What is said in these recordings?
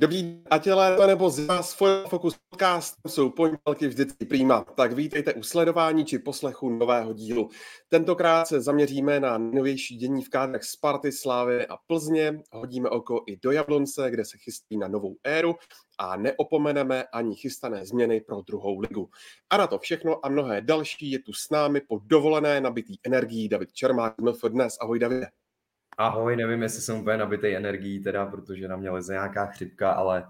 Dobrý, ať je nebo z vás Focus Podcast jsou pondělky vždycky prýma, tak vítejte u sledování či poslechu nového dílu. Tentokrát se zaměříme na novější dění v kádrech Sparty, Slávy a Plzně, hodíme oko i do Jablonce, kde se chystí na novou éru a neopomeneme ani chystané změny pro druhou ligu. A na to všechno a mnohé další je tu s námi po dovolené nabitý energií David Čermák, MF dnes. Ahoj Davide. Ahoj, nevím, jestli jsem úplně nabitý energií teda, protože na mě leze nějaká chřipka, ale,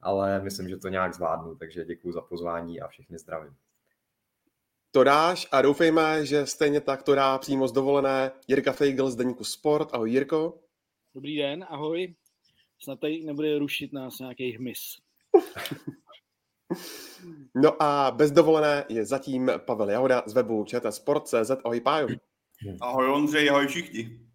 ale myslím, že to nějak zvládnu, takže děkuji za pozvání a všechny zdravím. To dáš a doufejme, že stejně tak to dá přímo z dovolené Jirka Feigl z Deníku Sport. Ahoj Jirko. Dobrý den, ahoj. Snad tady nebude rušit nás nějaký hmyz. no a bez dovolené je zatím Pavel Jahoda z webu Sport.cz. Ahoj Pájo. Ahoj Ondřej, ahoj všichni.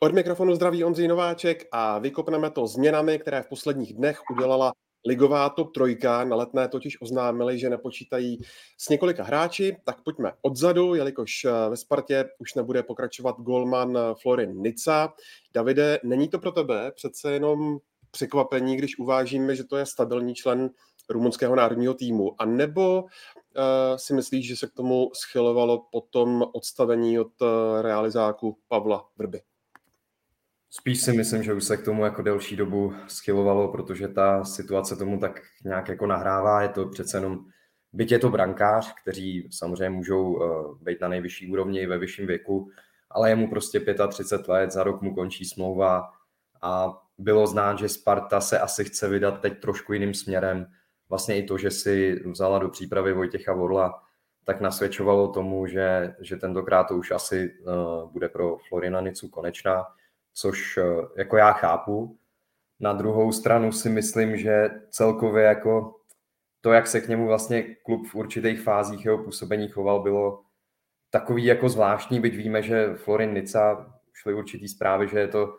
Od mikrofonu zdraví Ondřej Nováček a vykopneme to změnami, které v posledních dnech udělala ligová top trojka. Na letné totiž oznámili, že nepočítají s několika hráči, tak pojďme odzadu, jelikož eh, ve Spartě už nebude pokračovat golman eh, Florin Nica. Davide, není to pro tebe přece jenom překvapení, když uvážíme, že to je stabilní člen rumunského národního týmu, a nebo uh, si myslíš, že se k tomu schylovalo po tom odstavení od uh, realizáku Pavla Vrby? Spíš si myslím, že už se k tomu jako delší dobu schylovalo, protože ta situace tomu tak nějak jako nahrává. Je to přece jenom, byť je to brankář, kteří samozřejmě můžou uh, být na nejvyšší úrovni ve vyšším věku, ale je mu prostě 35 let, za rok mu končí smlouva a bylo znát, že Sparta se asi chce vydat teď trošku jiným směrem. Vlastně i to, že si vzala do přípravy Vojtěcha Vorla, tak nasvědčovalo tomu, že, že tentokrát to už asi uh, bude pro Florina Nicu konečná což eh, jako já chápu. Na druhou stranu si myslím, že celkově jako to, jak se k němu vlastně klub v určitých fázích jeho působení choval, bylo takový jako zvláštní, byť víme, že Florin Nica šly určitý zprávy, že je to uh,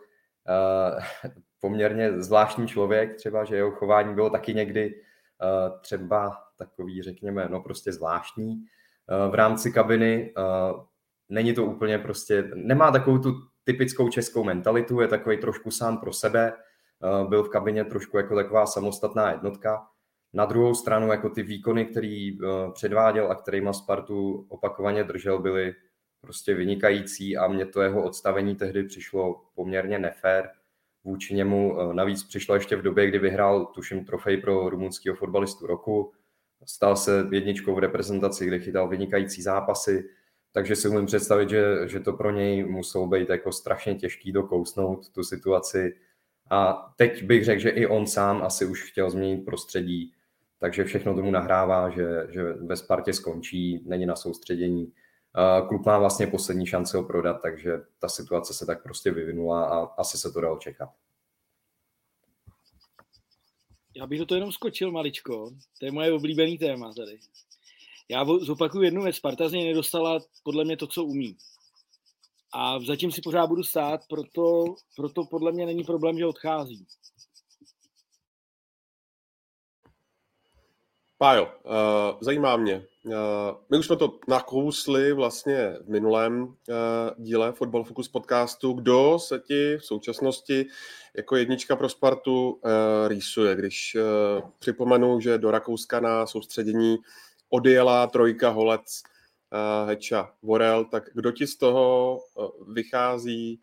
poměrně zvláštní člověk, třeba, že jeho chování bylo taky někdy uh, třeba takový, řekněme, no prostě zvláštní. Uh, v rámci kabiny uh, není to úplně prostě, nemá takovou tu typickou českou mentalitu, je takový trošku sám pro sebe, eh, byl v kabině trošku jako taková samostatná jednotka. Na druhou stranu jako ty výkony, který eh, předváděl a kterýma Spartu opakovaně držel, byly prostě vynikající a mně to jeho odstavení tehdy přišlo poměrně nefér vůči němu. Eh, navíc přišlo ještě v době, kdy vyhrál, tuším, trofej pro rumunského fotbalistu roku. Stal se jedničkou v reprezentaci, kde chytal vynikající zápasy takže si umím představit, že, že to pro něj muselo být jako strašně těžký dokousnout tu situaci. A teď bych řekl, že i on sám asi už chtěl změnit prostředí, takže všechno tomu nahrává, že, že ve Spartě skončí, není na soustředění. Klub má vlastně poslední šanci ho prodat, takže ta situace se tak prostě vyvinula a asi se to dalo čekat. Já bych do toho jenom skočil maličko. To je moje oblíbený téma tady. Já zopakuju jednu věc. Sparta z něj nedostala podle mě to, co umí. A zatím si pořád budu stát, proto, proto podle mě není problém, že odchází. Pájo, uh, zajímá mě. Uh, my už jsme to nakousli vlastně v minulém uh, díle Football Focus podcastu. Kdo se ti v současnosti jako jednička pro Spartu uh, rýsuje? Když uh, připomenu, že do Rakouska na soustředění odjela trojka Holec, uh, Heča, Vorel, tak kdo ti z toho uh, vychází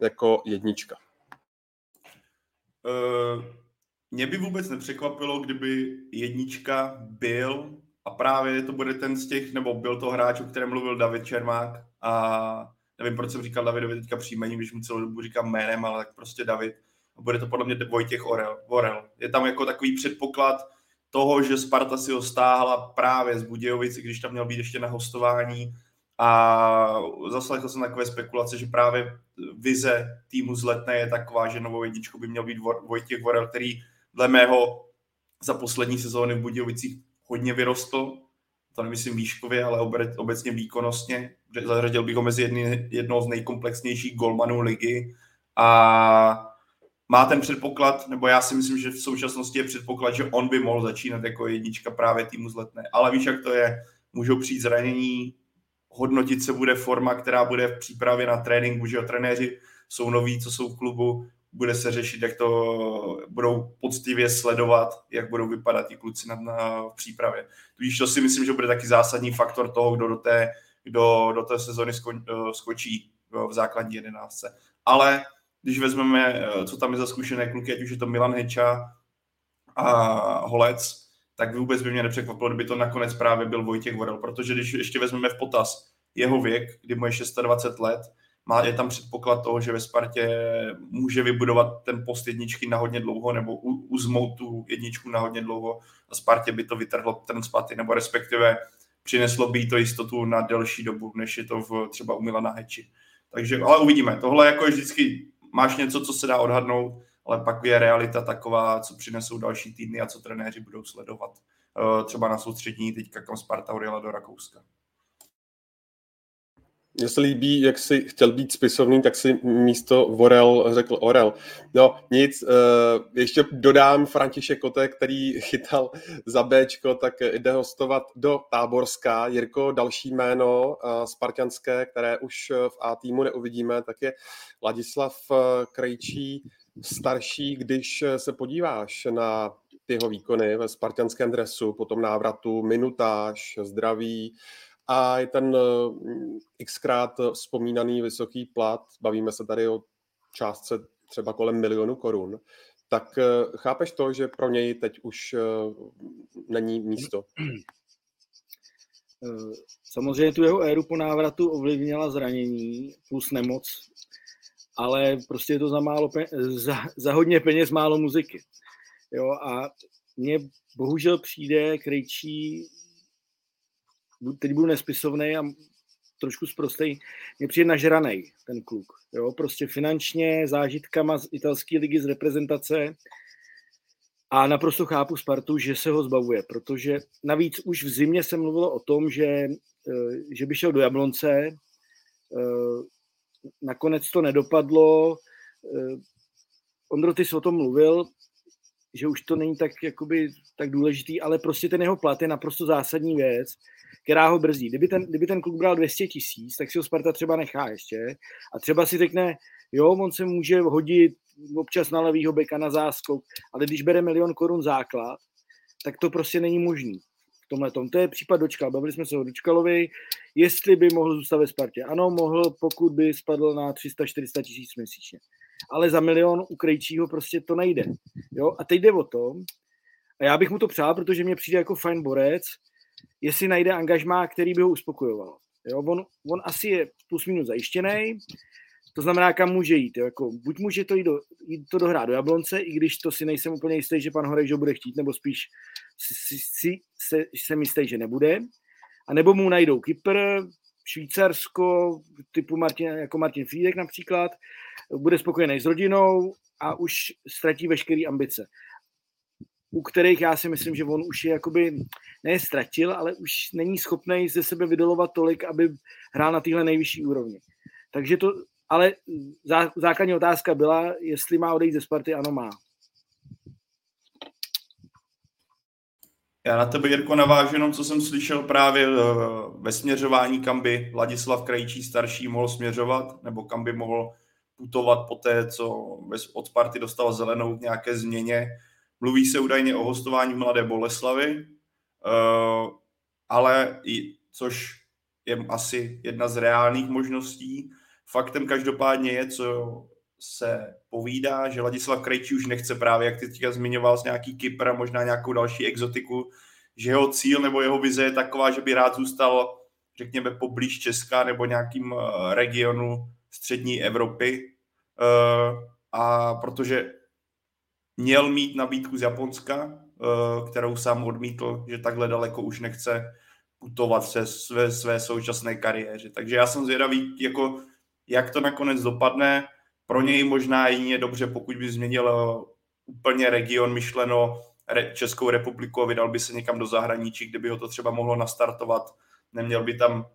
jako jednička? Uh, mě by vůbec nepřekvapilo, kdyby jednička byl a právě to bude ten z těch, nebo byl to hráč, o kterém mluvil David Čermák a nevím, proč jsem říkal Davidovi teďka příjmení, když mu celou dobu říkám jménem, ale tak prostě David. A bude to podle mě Vojtěch Orel, Vorel. Je tam jako takový předpoklad, toho, že Sparta si ho stáhla právě z Budějovice, když tam měl být ještě na hostování. A zaslechl jsem takové spekulace, že právě vize týmu z Letné je taková, že novou jedničkou by měl být Vojtěch Vorel, který dle mého za poslední sezóny v Budějovicích hodně vyrostl, to nemyslím výškově, ale obecně výkonnostně. Zařadil bych ho mezi jedny, jednou z nejkomplexnějších golmanů ligy. A má ten předpoklad, nebo já si myslím, že v současnosti je předpoklad, že on by mohl začínat jako jednička právě týmu zletné. Ale víš, jak to je, můžou přijít zranění, hodnotit se bude forma, která bude v přípravě na tréninku, že jo, trenéři jsou noví, co jsou v klubu, bude se řešit, jak to budou poctivě sledovat, jak budou vypadat ti kluci na, na v přípravě. Tudíž to si myslím, že bude taky zásadní faktor toho, kdo do té, kdo do té sezony sko, eh, skočí v základní jedenáctce. Ale když vezmeme, eh, co tam je za zkušené kluky, ať už je to Milan Heča a Holec, tak vůbec by mě nepřekvapilo, kdyby to nakonec právě byl Vojtěch Vorel, protože když ještě vezmeme v potaz jeho věk, kdy mu je 26 let, má, je tam předpoklad toho, že ve Spartě může vybudovat ten post jedničky na hodně dlouho nebo uzmout tu jedničku na hodně dlouho a Spartě by to vytrhlo ten spaty, nebo respektive přineslo by to jistotu na delší dobu, než je to v, třeba u Milana Heči. Takže, ale uvidíme. Tohle jako je vždycky, máš něco, co se dá odhadnout, ale pak je realita taková, co přinesou další týdny a co trenéři budou sledovat. Eh, třeba na soustřední teďka, kam Sparta odjela do Rakouska. Mně se líbí, jak jsi chtěl být spisovný, tak si místo Vorel řekl Orel. No nic, eh, ještě dodám František Kote, který chytal za Bčko, tak jde hostovat do Táborska. Jirko, další jméno eh, spartianské, které už v A týmu neuvidíme, tak je Ladislav eh, Krejčí, starší, když se podíváš na tyho výkony ve spartianském dresu, potom návratu, minutáž, zdraví, a je ten eh, xkrát vzpomínaný vysoký plat, bavíme se tady o částce třeba kolem milionu korun, tak eh, chápeš to, že pro něj teď už eh, není místo? Samozřejmě tu jeho éru po návratu ovlivnila zranění plus nemoc, ale prostě je to za, málo peněz, za, za hodně peněz málo muziky. Jo, a mně bohužel přijde Krejčí teď budu nespisovný a trošku zprostej, mě přijde nažranej ten kluk. Jo? Prostě finančně, zážitkama z italské ligy z reprezentace a naprosto chápu Spartu, že se ho zbavuje, protože navíc už v zimě se mluvilo o tom, že, eh, že by šel do Jablonce, eh, nakonec to nedopadlo, eh, Ondro, ty jsi o tom mluvil, že už to není tak, jakoby, tak důležitý, ale prostě ten jeho plat je naprosto zásadní věc která ho brzdí. Kdyby ten, kdyby ten kluk bral 200 tisíc, tak si ho Sparta třeba nechá ještě a třeba si řekne, jo, on se může hodit občas na levýho beka na záskok, ale když bere milion korun základ, tak to prostě není možný v tomhle tom. To je případ Dočkal. Bavili jsme se o Dočkalovi, jestli by mohl zůstat ve Spartě. Ano, mohl, pokud by spadl na 300-400 tisíc měsíčně. Ale za milion u Krejčího prostě to nejde. Jo? A teď jde o to, a já bych mu to přál, protože mě přijde jako fajn borec, jestli najde angažmá, který by ho uspokojoval. Jo, on, on asi je plus minus zajištěný, to znamená, kam může jít. Jo? Jako, buď může to jít, do, jít to dohrát do Jablonce, i když to si nejsem úplně jistý, že pan Horek, že bude chtít, nebo spíš si, si, se, jsem jistý, že nebude. A nebo mu najdou Kypr, Švýcarsko, typu Martin, jako Martin Fídek například, bude spokojený s rodinou a už ztratí veškeré ambice u kterých já si myslím, že on už je jakoby, ne ztratil, ale už není schopný ze sebe vydolovat tolik, aby hrál na téhle nejvyšší úrovni. Takže to, ale zá, základní otázka byla, jestli má odejít ze Sparty, ano má. Já na tebe, Jirko, navážu jenom, co jsem slyšel právě eh, ve směřování, kam by Ladislav Krajčí starší mohl směřovat, nebo kam by mohl putovat po té, co od Sparty dostal zelenou k nějaké změně Mluví se údajně o hostování v Mladé Boleslavy, uh, ale i, což je asi jedna z reálných možností. Faktem každopádně je, co se povídá, že Ladislav Krejčí už nechce právě, jak ty teďka zmiňoval, z nějaký Kypr a možná nějakou další exotiku, že jeho cíl nebo jeho vize je taková, že by rád zůstal, řekněme, poblíž Česka nebo nějakým eh, regionu střední Evropy. Uh, a protože měl mít nabídku z Japonska, eh, kterou sám odmítl, že takhle daleko už nechce putovat se své, své současné kariéře. Takže já jsem zvědavý, jako, jak to nakonec dopadne. Pro něj možná jině dobře, pokud by změnil eh, úplně region myšleno Českou republiku a vydal by se někam do zahraničí, kde by ho to třeba mohlo nastartovat. Neměl by tam,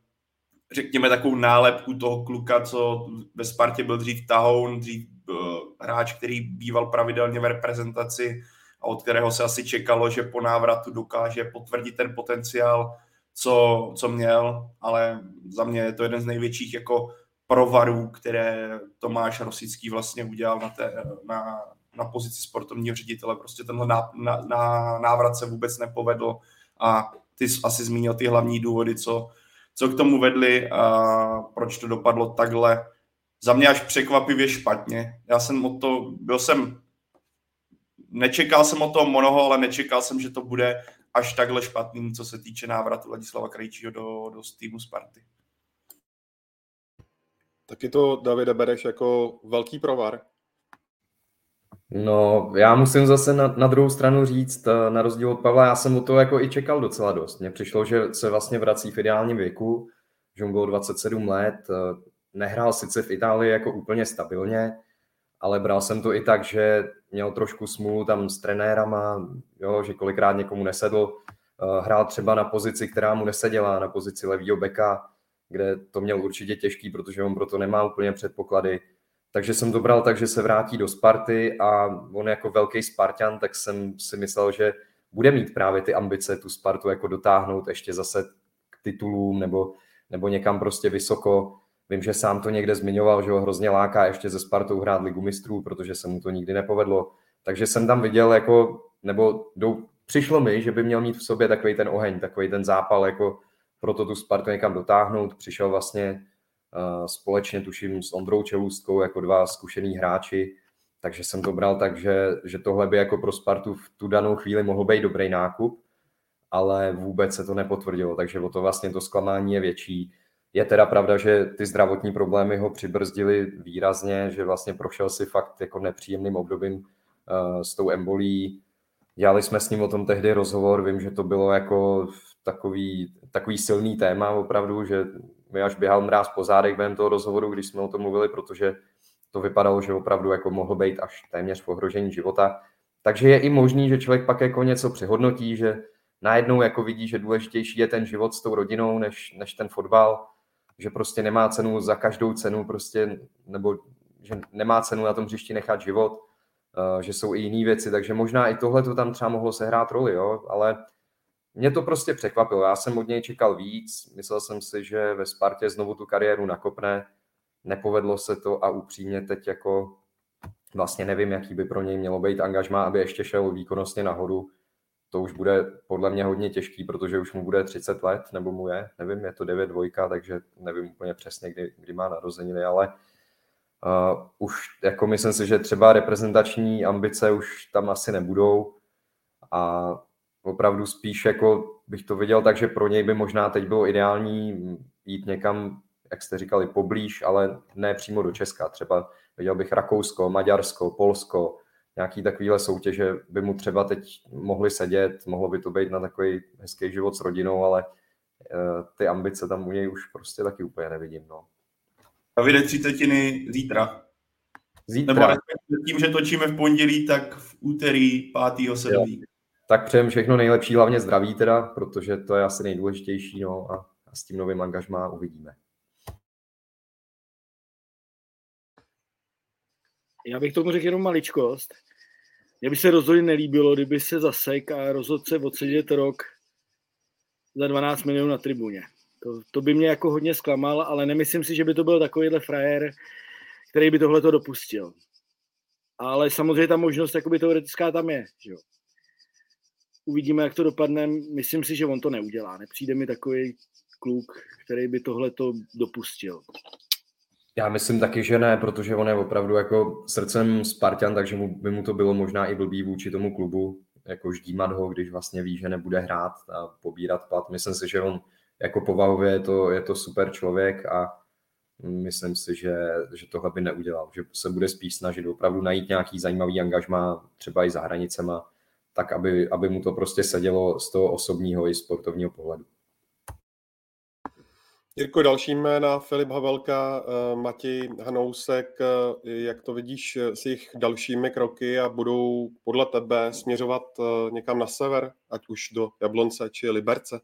řekněme, takovou nálepku toho kluka, co ve Spartě byl dřív tahoun, dřív hráč, který býval pravidelně v reprezentaci a od kterého se asi čekalo, že po návratu dokáže potvrdit ten potenciál, co, co měl, ale za mě je to jeden z největších jako provarů, které Tomáš Rosický vlastně udělal na, té, na, na pozici sportovního ředitele. Prostě tenhle ná, na, na, návrat se vůbec nepovedl a ty asi zmínil ty hlavní důvody, co, co k tomu vedli a proč to dopadlo takhle. Za mě až překvapivě špatně. Já jsem o to, byl jsem, nečekal jsem o to mnoho, ale nečekal jsem, že to bude až takhle špatný, co se týče návratu Ladislava Krejčího do, do týmu Sparty. Taky to Davide bereš jako velký provar? No, já musím zase na, na druhou stranu říct, eh, na rozdíl od Pavla, já jsem o to jako i čekal docela dost. Mně přišlo, že se vlastně vrací v ideálním věku, že mu bylo 27 let, eh, nehrál sice v Itálii jako úplně stabilně, ale bral jsem to i tak, že měl trošku smůlu tam s trenérama, jo, že kolikrát někomu nesedl, eh, hrál třeba na pozici, která mu neseděla, na pozici levýho beka, kde to měl určitě těžký, protože on proto nemá úplně předpoklady. Takže jsem to bral tak, že se vrátí do Sparty a on jako velký Spartan, tak jsem si myslel, že bude mít právě ty ambice tu Spartu jako dotáhnout ještě zase k titulům nebo, nebo někam prostě vysoko. Vím, že sám to někde zmiňoval, že ho hrozně láká ještě ze Spartou hrát ligu mistrů, protože se mu to nikdy nepovedlo. Takže jsem tam viděl jako, nebo dou, přišlo mi, že by měl mít v sobě takový ten oheň, takový ten zápal, jako proto tu Spartu někam dotáhnout. Přišel vlastně uh, společně, tuším, s Ondrou Čelůstkou jako dva zkušený hráči, takže jsem to bral tak, že, že tohle by jako pro Spartu v tu danou chvíli mohl být dobrý nákup, ale vůbec se to nepotvrdilo, takže o to vlastně to zklamání je větší. Je teda pravda, že ty zdravotní problémy ho přibrzdily výrazně, že vlastně prošel si fakt jako nepříjemným obdobím uh, s tou embolí. Dělali jsme s ním o tom tehdy rozhovor, vím, že to bylo jako takový, takový silný téma opravdu, že mi až běhal mráz po zádech během toho rozhovoru, když jsme o tom mluvili, protože to vypadalo, že opravdu jako mohl být až téměř v ohrožení života. Takže je i možný, že člověk pak jako něco přehodnotí, že najednou jako vidí, že důležitější je ten život s tou rodinou, než, než ten fotbal, že prostě nemá cenu za každou cenu prostě, nebo že nemá cenu na tom hřišti nechat život, uh, že jsou i jiné věci, takže možná i tohle to tam třeba mohlo sehrát roli, jo, ale mě to prostě překvapilo. Já jsem od něj čekal víc. Myslel jsem si, že ve Spartě znovu tu kariéru nakopne. Nepovedlo se to a upřímně teď jako vlastně nevím, jaký by pro něj mělo být angažmá, aby ještě šel výkonnostně nahoru. To už bude podle mě hodně těžký, protože už mu bude 30 let, nebo mu je, nevím, je to 9 dvojka, takže nevím úplně přesně, kdy, kdy má narozeniny, ale uh, už jako myslím si, že třeba reprezentační ambice už tam asi nebudou a opravdu spíš jako bych to viděl tak, že pro něj by možná teď bylo ideální jít někam, jak jste říkali, poblíž, ale ne přímo do Česka. Třeba viděl bych Rakousko, Maďarsko, Polsko, nějaký takovýhle soutěže by mu třeba teď mohly sedět, mohlo by to být na takový hezký život s rodinou, ale uh, ty ambice tam u něj už prostě taky úplně nevidím. No. A vyjde třicetiny zítra. Zítra. Nebo tím, že točíme v pondělí, tak v úterý 5. 7. Tak přejem všechno nejlepší, hlavně zdraví teda, protože to je asi nejdůležitější, no a, a s tím novým angažmá uvidíme. Já bych tomu řekl jenom maličkost. Mně by se rozhodně nelíbilo, kdyby se zasek a rozhodl se odsedět rok za 12 milionů na tribuně. To, to by mě jako hodně zklamal, ale nemyslím si, že by to byl takovýhle frajer, který by tohle to dopustil. Ale samozřejmě ta možnost jakoby teoretická tam je. Že jo? Uvidíme, jak to dopadne. Myslím si, že on to neudělá. Nepřijde mi takový kluk, který by tohle to dopustil. Já myslím taky, že ne, protože on je opravdu jako srdcem Spartan, takže mu, by mu to bylo možná i blbý vůči tomu klubu, jako ždímat ho, když vlastně ví, že nebude hrát a pobírat plat. Myslím si, že on jako povahově je to, je to super člověk a myslím si, že, že tohle by neudělal, že se bude spíš snažit opravdu najít nějaký zajímavý angažma, třeba i za hranicema, tak aby, aby mu to prostě sedělo z toho osobního i sportovního pohledu. Jirko, další jména, Filip Havelka, eh, Matěj Hanousek, eh, jak to vidíš s jejich dalšími kroky a budou podle tebe směřovat eh, někam na sever, ať už do Jablonce či Liberce?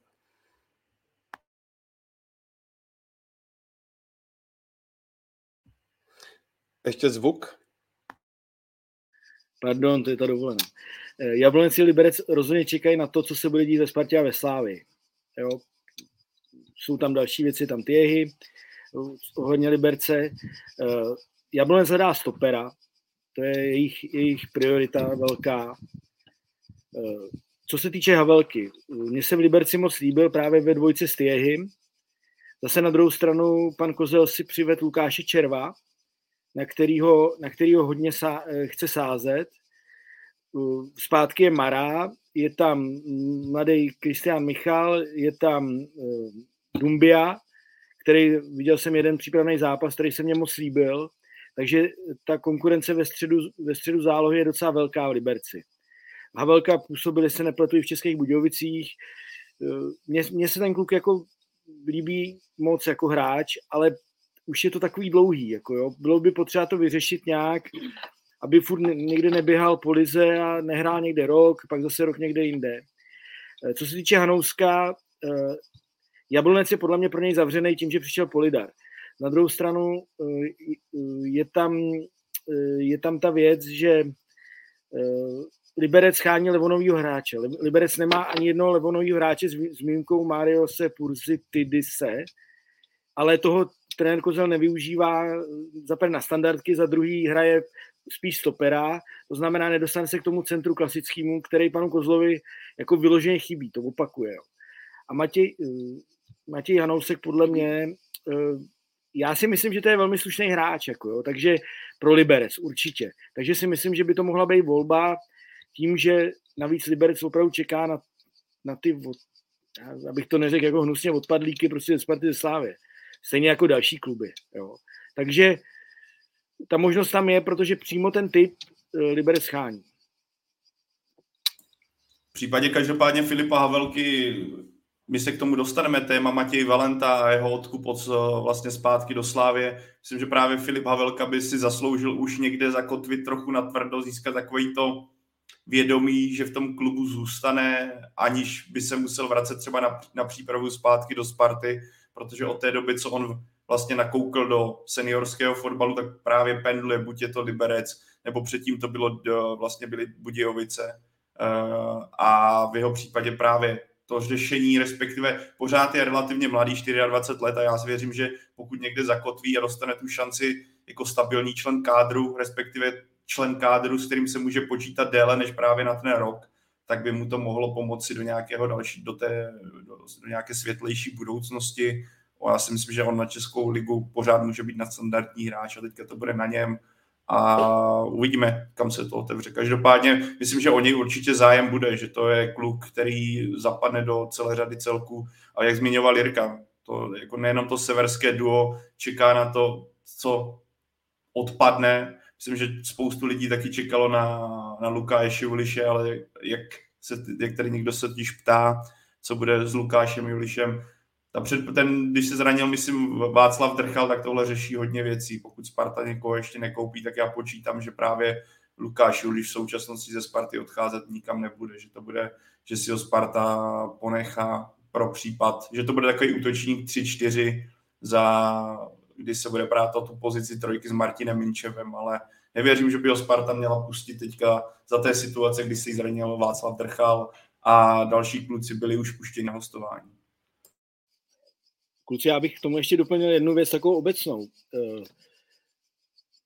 Ještě zvuk? Pardon, to je ta dovolená. Eh, Jablonec Liberec rozhodně čekají na to, co se bude dít ve Spartě a ve Slávi. Jo. Jsou tam další věci, tam Tiehy, ohledně Liberce. Jablonec hledá stopera, to je jejich, jejich priorita velká. Co se týče Havelky, mně se v Liberci moc líbil právě ve dvojce s Tiehym. Zase na druhou stranu pan Kozel si přivedl Lukáše Červa, na kterýho, na kterýho hodně sá, chce sázet. Zpátky je Mará, je tam mladý Kristian Michal, je tam Dumbia, který viděl jsem jeden přípravný zápas, který se mě moc líbil, takže ta konkurence ve středu, ve středu zálohy je docela velká v Liberci. Havelka působili se nepletují v Českých Budějovicích. Mně, mně se ten kluk jako líbí moc jako hráč, ale už je to takový dlouhý. Jako jo. Bylo by potřeba to vyřešit nějak, aby furt někde neběhal po lize a nehrál někde rok, pak zase rok někde jinde. Co se týče Hanouska, Jablonec je podle mě pro něj zavřený tím, že přišel Polidar. Na druhou stranu eh, je tam, eh, je tam ta věc, že eh, Liberec chání levonovýho hráče. Liberec nemá ani jednoho levonovýho hráče s výjimkou Mariose Purzitidise, ale toho trenér Kozel nevyužívá za na standardky, za druhý hraje spíš stopera, to znamená, nedostane se k tomu centru klasickému, který panu Kozlovi jako vyloženě chybí, to opakuje. A Matěj, Matěj Hanousek podle mě, eh, já si myslím, že to je velmi slušný hráč, jako jo, takže pro Liberec určitě. Takže si myslím, že by to mohla být volba tím, že navíc Liberec opravdu čeká na, na ty, abych to neřekl jako hnusně odpadlíky prostě ze Sparty ze Slávy. Stejně jako další kluby. Jo. Takže ta možnost tam je, protože přímo ten typ eh, Liberec schání. V případě každopádně Filipa Havelky my se k tomu dostaneme, téma Matěj Valenta a jeho odkup od eh, vlastně zpátky do Slávě. Myslím, že právě Filip Havelka by si zasloužil už někde zakotvit trochu na tvrdo, získat takový to vědomí, že v tom klubu zůstane, aniž by se musel vracet třeba na, na přípravu zpátky do Sparty, protože od té doby, co on vlastně nakoukl do seniorského fotbalu, tak právě pendluje, buď je to Liberec, nebo předtím to bylo vlastně byly Budějovice. Eh, a v jeho případě právě to řešení, respektive pořád je relativně mladý, 24 let a já si věřím, že pokud někde zakotví a dostane tu šanci jako stabilní člen kádru, respektive člen kádru, s kterým se může počítat déle než právě na ten rok, tak by mu to mohlo pomoci do nějakého další, do, té, do, do nějaké světlejší budoucnosti. Já si myslím, že on na Českou ligu pořád může být nadstandardní hráč a teďka to bude na něm a uvidíme, kam se to otevře. Každopádně myslím, že o něj určitě zájem bude, že to je kluk, který zapadne do celé řady celků. A jak zmiňoval Jirka, to jako nejenom to severské duo čeká na to, co odpadne. Myslím, že spoustu lidí taky čekalo na, na Lukáše Juliše, ale jak, se, jak tady někdo se totiž ptá, co bude s Lukášem Julišem, ta před, ten, když se zranil, myslím, Václav Drchal, tak tohle řeší hodně věcí. Pokud Sparta někoho ještě nekoupí, tak já počítám, že právě Lukáš Juliš v současnosti ze Sparty odcházet nikam nebude, že to bude, že si ho Sparta ponechá pro případ, že to bude takový útočník 3-4 za, kdy se bude brát o tu pozici trojky s Martinem Minčevem, ale nevěřím, že by ho Sparta měla pustit teďka za té situace, kdy se jí zranil Václav Drchal a další kluci byli už puštěni na hostování. Kluci, já bych k tomu ještě doplnil jednu věc takovou obecnou. Eh,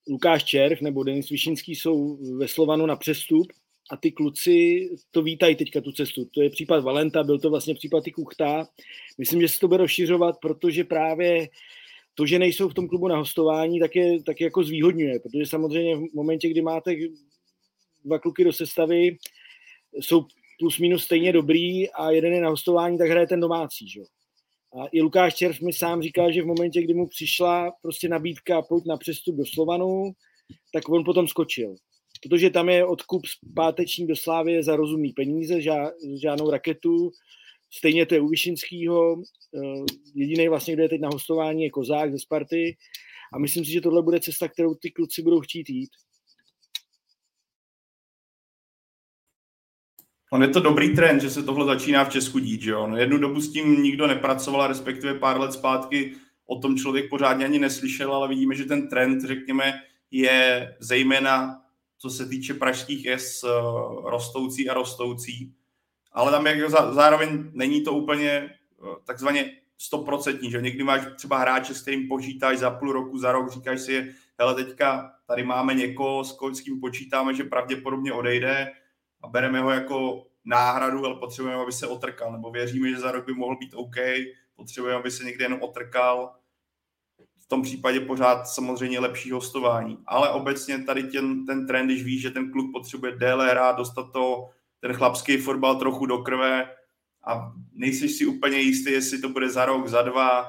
Lukáš Červ nebo Denis Višinský jsou ve Slovanu na přestup a ty kluci to vítají teďka tu cestu. To je případ Valenta, byl to vlastně případ i Kuchta. Myslím, že se to bude rozšiřovat, protože právě to, že nejsou v tom klubu na hostování, tak je, tak jako zvýhodňuje, protože samozřejmě v momentě, kdy máte dva kluky do sestavy, jsou plus minus stejně dobrý a jeden je na hostování, tak hraje ten domácí. Že? A i Lukáš Červ mi sám říkal, že v momentě, kdy mu přišla prostě nabídka pojď na přestup do Slovanu, tak on potom skočil. Protože tam je odkup zpáteční do Slávy za rozumný peníze, žádnou raketu. Stejně to je u Vyšinskýho. Eh, jediný vlastně, kde je teď na hostování, je Kozák ze Sparty. A myslím si, že tohle bude cesta, kterou ty kluci budou chtít jít. On je to dobrý trend, že se tohle začíná v Česku dít, že jo? No, jednu dobu s tím nikdo nepracoval, respektive pár let zpátky o tom člověk pořádně ani neslyšel, ale vidíme, že ten trend, řekněme, je zejména, co se týče pražských S, eh, rostoucí a rostoucí. Ale tam jak zároveň není to úplně eh, takzvaně stoprocentní, že někdy máš třeba hráče, s kterým počítáš za půl roku, za rok, říkáš si, hele teďka tady máme někoho, s kým počítáme, že pravděpodobně odejde a bereme ho jako náhradu, ale potřebujeme, aby se otrkal, nebo věříme, že za rok by mohl být OK, potřebujeme, aby se někde jenom otrkal, v tom případě pořád samozřejmě lepší hostování. Ale obecně tady ten, ten trend, když víš, že ten kluk potřebuje déle hrát, dostat to, ten chlapský fotbal trochu do krve a nejsi si úplně jistý, jestli to bude za rok, za dva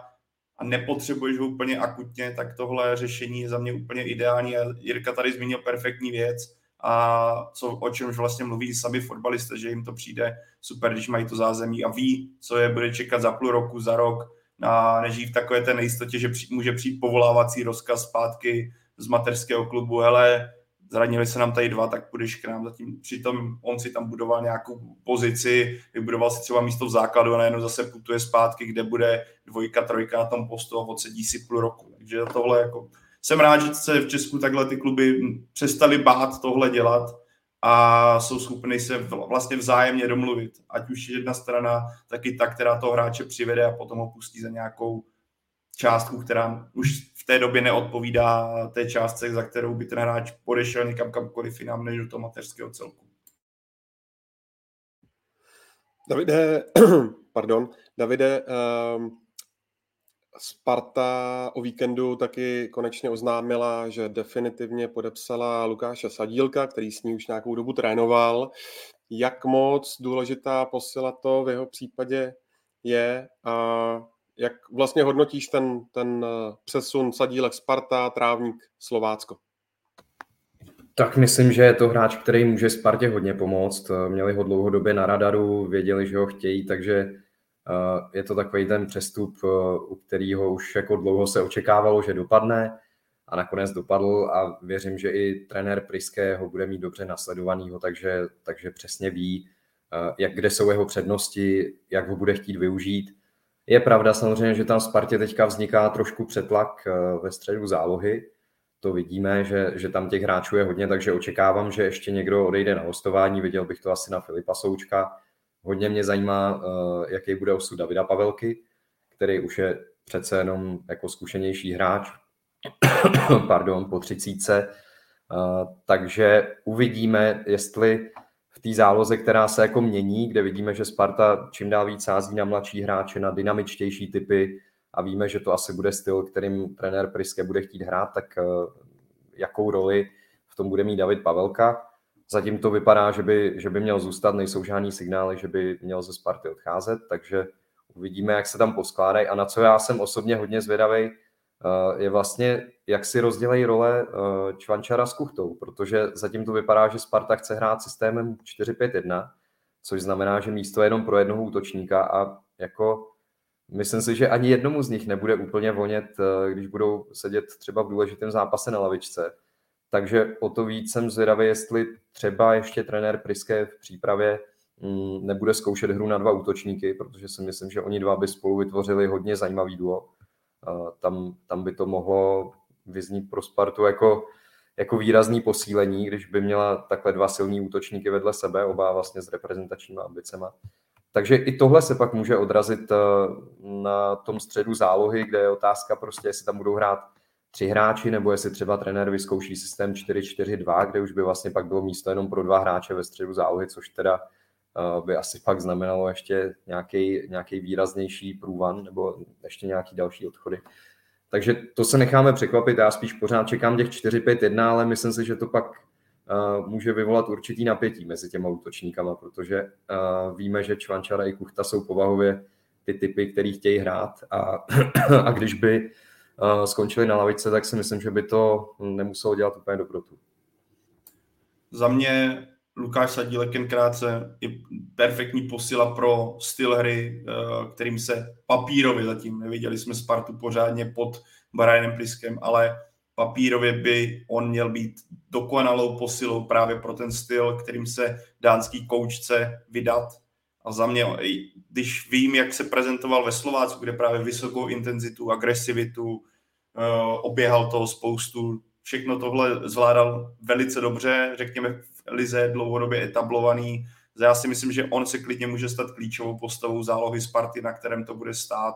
a nepotřebuješ ho úplně akutně, tak tohle řešení je za mě úplně ideální. Jirka tady zmínil perfektní věc a co, o čemž vlastně mluví sami fotbalisté, že jim to přijde super, když mají to zázemí a ví, co je bude čekat za půl roku, za rok, a nežijí v takové té nejistotě, že při, může přijít povolávací rozkaz zpátky z mateřského klubu, hele, zranili se nám tady dva, tak půjdeš k nám. Zatím přitom on si tam budoval nějakou pozici, vybudoval si třeba místo v základu a najednou zase putuje zpátky, kde bude dvojka, trojka na tom postu a odsedí si půl roku. Takže tohle jako jsem rád, že se v Česku takhle ty kluby přestali bát tohle dělat a jsou schopni se vlastně vzájemně domluvit. Ať už jedna strana, taky ta, která toho hráče přivede a potom ho pustí za nějakou částku, která už v té době neodpovídá té částce, za kterou by ten hráč podešel někam kamkoliv jinam než do toho mateřského celku. Davide, pardon, Davide, um, Sparta o víkendu taky konečně oznámila, že definitivně podepsala Lukáše Sadílka, který s ní už nějakou dobu trénoval. Jak moc důležitá posila to v jeho případě je a jak vlastně hodnotíš ten, ten eh, přesun Sadílek Sparta, Trávník Slovácko? Tak myslím, že je to hráč, který může Spartě hodně pomoct. Měli ho dlouhodobě na radaru, věděli, že ho chtějí, takže je to takový ten přestup, eh, u kterého už jako dlouho se očekávalo, že dopadne a nakonec dopadl a věřím, že i trenér Priské ho bude mít dobře nasledovanýho, takže, takže přesně ví, eh, jak, kde jsou jeho přednosti, jak ho bude chtít využít. Je pravda samozřejmě, že tam Spartě teďka vzniká trošku přetlak eh, ve středu zálohy, to vidíme, že, že tam těch hráčů je hodně, takže očekávám, že ještě někdo odejde na hostování, viděl bych to asi na Filipa Součka, Hodně mě zajímá, eh, jaký bude osud Davida Pavelky, který už je přece jenom jako zkušenější hráč, pardon, po třicíce, eh, takže uvidíme, jestli v té záloze, která se jako mění, kde vidíme, že Sparta čím dál víc sází na mladší hráče, na dynamičtější typy a víme, že to asi bude styl, kterým trenér Priske bude chtít hrát, tak eh, jakou roli v tom bude mít David Pavelka. Zatím to vypadá, že by, že by měl zůstat, nejsou žádný signály, že by měl ze Sparty odcházet, takže uvidíme, jak se tam poskládají. A na co já jsem osobně hodně zvědavý, eh, je vlastně, jak si rozdělejí role eh, Čvančara s Kuchtou, protože zatím to vypadá, že Sparta chce hrát systémem 4-5-1, což znamená, že místo je jenom pro jednoho útočníka a jako myslím si, že ani jednomu z nich nebude úplně vonět, eh, když budou sedět třeba v důležitém zápase na lavičce, takže o to víc jsem zvědavý, jestli třeba ještě trenér Priske v přípravě mm, nebude zkoušet hru na dva útočníky, protože si myslím, že oni dva by spolu vytvořili hodně zajímavý duo. Tam, tam by to mohlo vyznít pro Spartu jako, jako výrazný posílení, když by měla takhle dva silní útočníky vedle sebe, oba vlastně s reprezentačními ambicema. Takže i tohle se pak může odrazit eh, na tom středu zálohy, kde je otázka prostě, jestli tam budou hrát tři hráči, nebo jestli třeba trenér vyzkouší systém 4-4-2, kde už by vlastně pak bylo místo jenom pro dva hráče ve středu zálohy, což teda uh, by asi pak znamenalo ještě nějaký, nějaký výraznější průvan nebo ještě nějaký další odchody. Takže to se necháme překvapit, já spíš pořád čekám těch 4-5-1, ale myslím si, že to pak uh, může vyvolat určitý napětí mezi těma útočníkama, protože uh, víme, že Čvančara i Kuchta jsou povahově ty typy, který chtějí hrát a, a když by skončili na lavice, tak si myslím, že by to nemuselo dělat úplně dobrotu. Za mě Lukáš Sadílek krátce je perfektní posila pro styl hry, eh, kterým se papírově zatím neviděli jsme Spartu pořádně pod Brianem Priskem, ale papírově by on měl být dokonalou posilou právě pro ten styl, kterým se dánský koučce vydat. A za mě, když vím, jak se prezentoval ve Slovácku, kde právě vysokou intenzitu, agresivitu, eh, oběhal toho spoustu, všechno tohle zvládal velice dobře, řekněme v Lize dlouhodobě etablovaný. Já si myslím, že on se klidně může stát klíčovou postavou zálohy Sparty, na kterém to bude stát.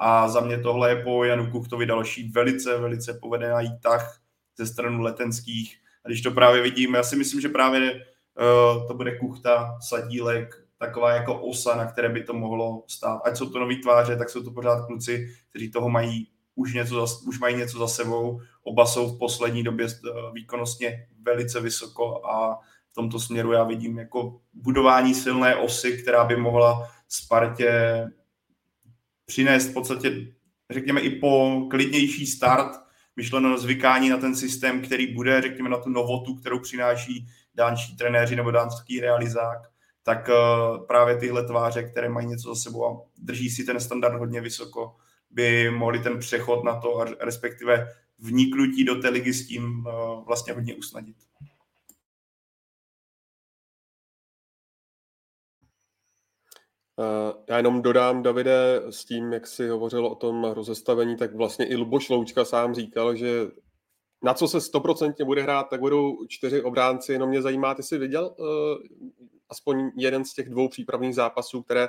a za mě tohle je po Janu Kuchtovi další velice, velice povedený tah ze stranu letenských. A když to právě vidím, já si myslím, že právě uh, to bude Kuchta, Sadílek, taková jako osa, na které by to mohlo stát. Ať jsou to noví tváře, tak jsou to pořád kluci, kteří toho mají už, něco za, už mají něco za sebou. Oba jsou v poslední době eh, výkonnostně velice vysoko a v tomto směru já vidím jako budování silné osy, která by mohla Spartě přinést v podstatě, řekněme, i po klidnější start, myšleno zvykání na ten systém, který bude, řekněme, na tu novotu, kterou přináší dánští trenéři nebo dánský realizák, tak uh, právě tyhle tváře, které mají něco za sebou a drží si ten standard hodně vysoko, by mohli ten přechod na to, respektive vniknutí do té ligy s tím uh, vlastně hodně usnadnit. Eh, já jenom dodám, Davide, s tím, jak jsi hovořil o tom rozestavení, tak vlastně i Luboš Loučka sám říkal, že na co se stoprocentně bude hrát, tak budou čtyři obránci. Jenom mě zajímá, ty jsi viděl aspoň jeden z těch dvou přípravných zápasů, které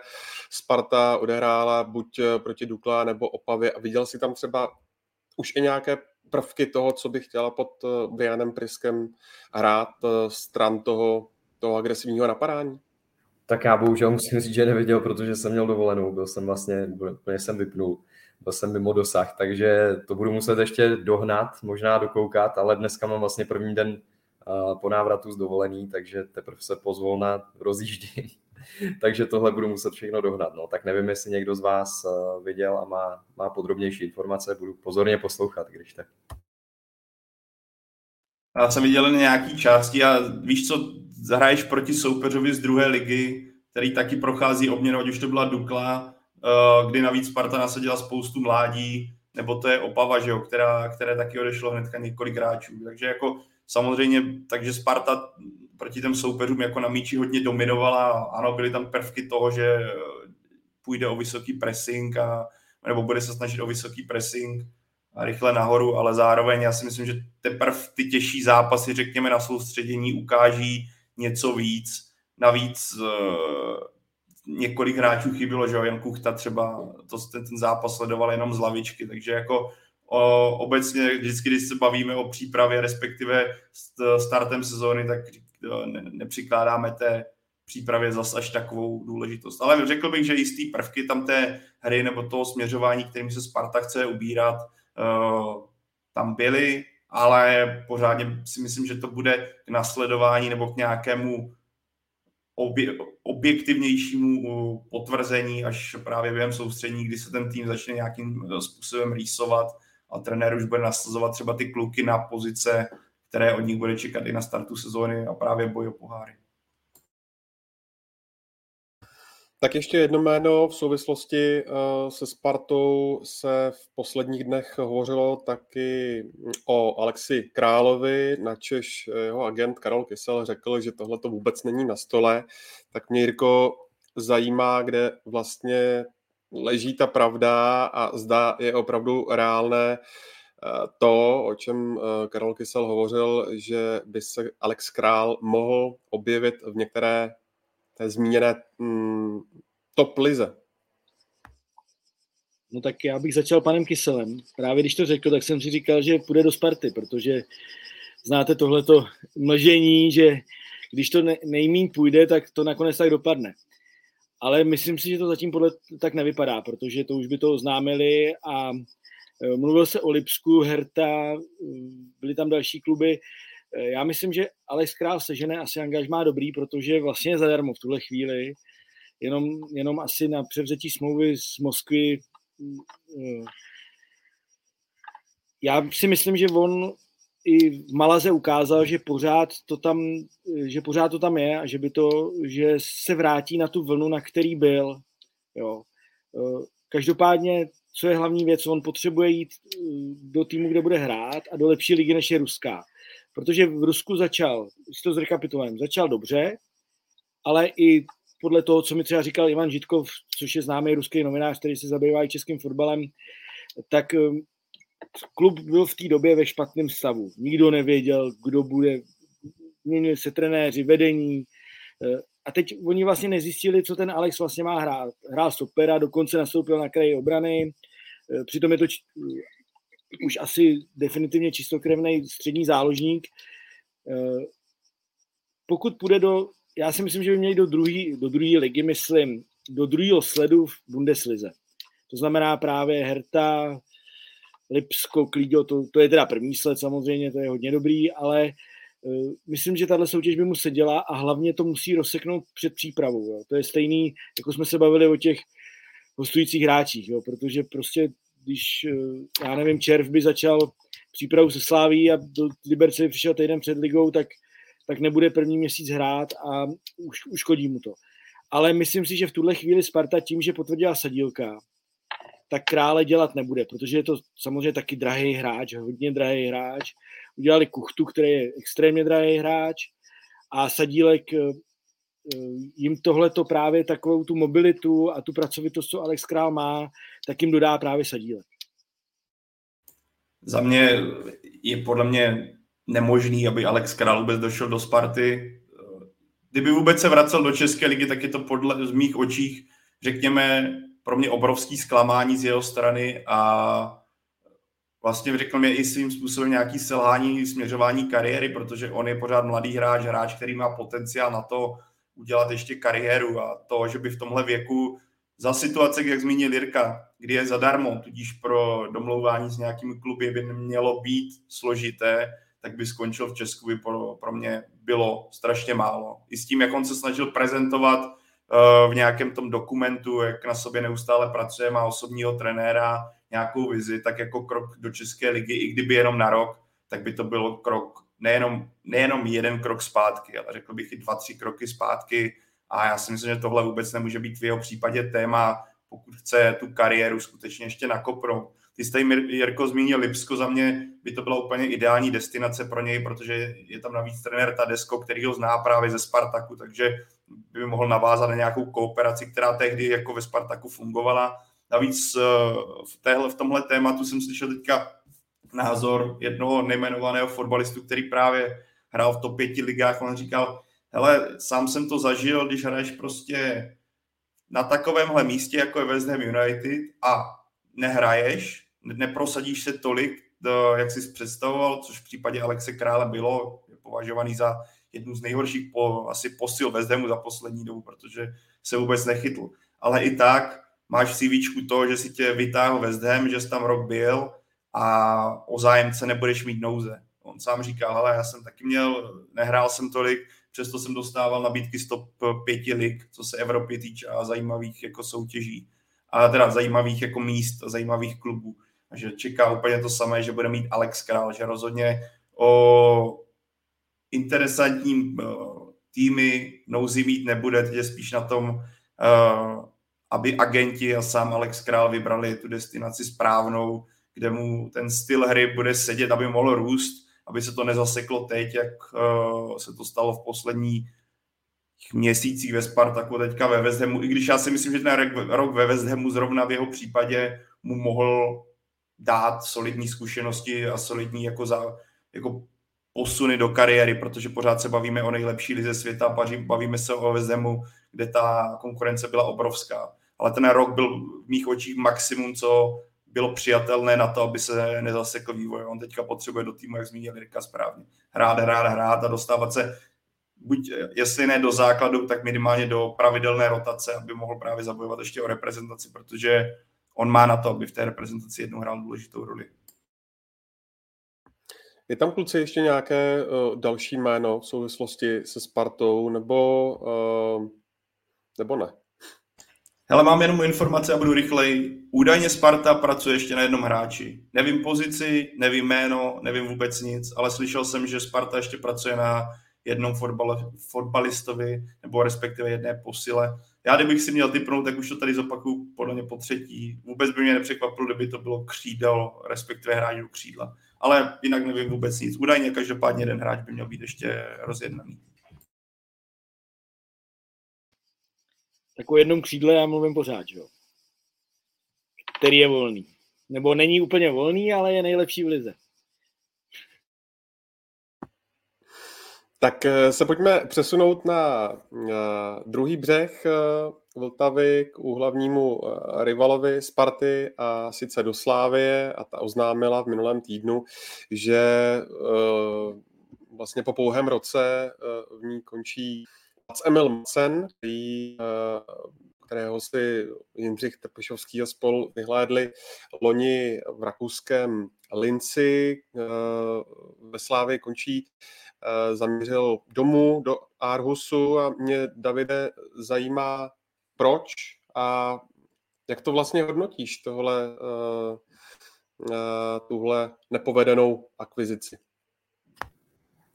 Sparta odehrála buď eh, proti Dukla nebo Opavě. A viděl si tam třeba už i nějaké prvky toho, co by chtěla pod Vianem Priskem hrát stran toho, toho agresivního napadání? Tak já bohužel musím říct, že neviděl, protože jsem měl dovolenou, byl jsem vlastně, úplně jsem vypnul, byl jsem mimo dosah, takže to budu muset ještě dohnat, možná dokoukat, ale dneska mám vlastně první den po návratu z dovolený, takže teprve se pozvolna rozjíždí. takže tohle budu muset všechno dohnat. No, tak nevím, jestli někdo z vás viděl a má, má podrobnější informace, budu pozorně poslouchat, když tak. Já jsem viděl nějaký části a víš co, zahraješ proti soupeřovi z druhé ligy, který taky prochází obměnou, ať už to byla Dukla, eh, kdy navíc Sparta nasadila spoustu mládí, nebo to je Opava, že jo, která, které taky odešlo hnedka několik hráčů. Takže jako samozřejmě, takže Sparta proti těm soupeřům jako na míči hodně dominovala. Ano, byly tam prvky toho, že eh, půjde o vysoký pressing a, nebo bude se snažit o vysoký pressing a rychle nahoru, ale zároveň já si myslím, že teprve ty těžší zápasy, řekněme, na soustředění ukáží, něco víc. Navíc uh, několik hráčů chybilo, že jo, Jan Kuchta třeba to, ten, ten zápas sledoval jenom z lavičky, takže jako obecně vždycky, když se bavíme o přípravě, respektive startem sezóny, tak ne, nepřikládáme té přípravě zase až takovou důležitost. Ale řekl bych, že jistý prvky tam té hry nebo toho směřování, kterým se Sparta chce ubírat, uh, tam byly ale pořádně si myslím, že to bude k nasledování nebo k nějakému obje, objektivnějšímu potvrzení až právě během soustřední, kdy se ten tým začne nějakým způsobem rýsovat a trenér už bude nasazovat třeba ty kluky na pozice, které od nich bude čekat i na startu sezóny a právě boj o poháry. Tak ještě jedno jméno v souvislosti uh, se Spartou se v posledních dnech hovořilo taky o Alexi Královi, načež jeho agent Karol Kysel řekl, že tohle to vůbec není na stole. Tak mě, Jirko, zajímá, kde vlastně leží ta pravda a zda je opravdu reálné eh, to, o čem eh, Karol Kysel hovořil, že by se Alex Král mohl objevit v některé té zmíněné mm, top lize? No tak já bych začal panem Kyselem. Právě když to řekl, tak jsem si říkal, že půjde do Sparty, protože znáte tohleto mlžení, že když to ne, nejmín půjde, tak to nakonec tak dopadne. Ale myslím si, že to zatím podle tak nevypadá, protože to už by to oznámili a e, mluvil se o Lipsku, Herta, byly tam další kluby. E, já myslím, že Alex Král sežené asi angažmá dobrý, protože vlastně je zadarmo v tuhle chvíli jenom, jenom asi na převzetí smlouvy z Moskvy. Já si myslím, že on i v Malaze ukázal, že pořád to tam, že pořád to tam je a že by to, že se vrátí na tu vlnu, na který byl. Jo. Eh, každopádně, co je hlavní věc, on potřebuje jít eh, do týmu, kde bude hrát a do lepší ligy, než je ruská. Protože v Rusku začal, když to zrekapitulujeme, začal dobře, ale i podle toho, co mi třeba říkal Ivan Žitkov, což je známý ruský novinář, který se zabývá i českým fotbalem, tak um, klub byl v té době ve špatném stavu. Nikdo nevěděl, kdo bude, měnili se trenéři, vedení. Eh, a teď oni vlastně nezjistili, co ten Alex vlastně má hrát. Hrál stopera, dokonce nastoupil na kraji obrany, Eh, přitom je to už asi definitivně čistokrevný střední záložník. Eh, pokud půjde do, já si myslím, že by měli do druhé do druhý ligy, myslím, do druhého sledu v Bundeslize. To znamená právě Herta, Lipsko, Klíďo, to, to je teda první sled samozřejmě, to je hodně dobrý, ale uh, myslím, že tahle soutěž by mu seděla a hlavně to musí rozseknout před přípravou. Jo. To je stejný, jako jsme se bavili o těch hostujících hráčích, jo, protože prostě když, uh, já nevím, Červ by začal přípravu se Sláví a do Liberce by přišel týden před ligou, tak, tak nebude první měsíc hrát a už, uškodí mu to. Ale myslím si, že v tuhle chvíli Sparta tím, že potvrdila Sadílka, tak krále dělat nebude, protože je to samozřejmě taky drahý hráč, hodně drahý hráč. Udělali Kuchtu, který je extrémně drahý hráč a Sadílek eh, eh, jim tohle to právě takovou tu mobilitu a tu pracovitost, co Alex Král má, tak jim dodá právě Sadílek. Za mě je podle mě nemožný, aby Alex Král vůbec došel do Sparty. Kdyby vůbec se vracel do České ligy, tak je to podle z mých očích, řekněme, pro mě obrovský zklamání z jeho strany a vlastně řekl mě i svým způsobem nějaký selhání směřování kariéry, protože on je pořád mladý hráč, hráč, který má potenciál na to udělat ještě kariéru a to, že by v tomhle věku za situace, jak zmínil Jirka, kdy je zadarmo, tudíž pro domlouvání s nějakými kluby by nemělo být složité, tak by skončil v Česku, by pro, pro mě bylo strašně málo. I s tím, jak on se snažil prezentovat v nějakém tom dokumentu, jak na sobě neustále pracuje, má osobního trenéra, nějakou vizi, tak jako krok do České ligy, i kdyby jenom na rok, tak by to byl krok, nejenom, nejenom jeden krok zpátky, ale řekl bych i dva, tři kroky zpátky a já si myslím, že tohle vůbec nemůže být v jeho případě téma, pokud chce tu kariéru skutečně ještě nakopnout. Ty jste Jirko zmínil Lipsko, za mě by to byla úplně ideální destinace pro něj, protože je tam navíc trenér Tadesko, který ho zná právě ze Spartaku, takže by mohl navázat na nějakou kooperaci, která tehdy jako ve Spartaku fungovala. Navíc eh, v, téhle, v tomhle tématu jsem slyšel teďka názor jednoho nejmenovaného fotbalistu, který právě hrál v top pěti ligách. On říkal, hele, sám jsem to zažil, když hraješ prostě na takovémhle místě, jako je West Ham United a nehraješ, neprosadíš se tolik, jak jsi představoval, což v případě Alexe Krále bylo, je považovaný za jednu z nejhorších po, asi posil Hamu za poslední dobu, protože se vůbec nechytl. Ale i tak máš v CV to, že si tě vytáhl Ham, že jsi tam rok byl a o zájemce nebudeš mít nouze. On sám říkal, ale já jsem taky měl, nehrál jsem tolik, přesto jsem dostával nabídky z top pěti lig, co se Evropy týče a zajímavých jako soutěží. A teda zajímavých jako míst, zajímavých klubů. Že čeká úplně to samé, že bude mít Alex Král, že rozhodně o interesantní eh, týmy nouzi mít nebude, teď je spíš na tom, eh, aby agenti a sám Alex Král vybrali tu destinaci správnou, kde mu ten styl hry bude sedět, aby mohl růst, aby se to nezaseklo teď, jak eh, se to stalo v poslední měsících ve Spartaku, teďka ve West Hamu, i když já si myslím, že ten rok ve West Hamu zrovna v jeho případě mu mohl dát solidní zkušenosti a solidní jako, za, jako posuny do kariéry, protože pořád se bavíme o nejlepší lize světa, bavíme se o Vezemu, kde ta konkurence byla obrovská. Ale ten rok byl v mých očích maximum, co bylo přijatelné na to, aby se nezasekl vývoj. On teďka potřebuje do týmu, jak zmínil Jirka správně, hrát, hrát, hrát a dostávat se buď, jestli ne do základu, tak minimálně do pravidelné rotace, aby mohl právě zabojovat ještě o reprezentaci, protože on má na to, aby v té reprezentaci jednou hrál důležitou roli. Je tam kluci ještě nějaké uh, další jméno v souvislosti se Spartou, nebo, uh, nebo ne? Hele, mám jenom informace a budu rychleji. Údajně Sparta pracuje ještě na jednom hráči. Nevím pozici, nevím jméno, nevím vůbec nic, ale slyšel jsem, že Sparta ještě pracuje na jednom fotbal, fotbalistovi, nebo respektive jedné posile. Já kdybych si měl typnout, tak už to tady zopakuju podle mě po třetí. Vůbec by mě nepřekvapilo, kdyby to bylo křídel, respektive hráč do křídla ale jinak nevím vůbec nic. Údajně každopádně jeden hráč by měl být ještě rozjednaný. Tak o jednom křídle já mluvím pořád, jo? který je volný. Nebo není úplně volný, ale je nejlepší v lize. Tak eh, se pojďme přesunout na druhý břeh eh, Vltavy k úhlavnímu eh, rivalovi Sparty a sice do Slávie a ta oznámila v minulém týdnu, že vlastně po pouhém roce v ní končí Emil Macen, který, kterého si Jindřich Trpišovský a spol vyhlédli loni v rakouském Linci. Ve Slávě končí Eh, zaměřil domů do Arhusu a mě, Davide, zajímá, proč a jak to vlastně hodnotíš, tohle, uh, uh, tuhle nepovedenou akvizici?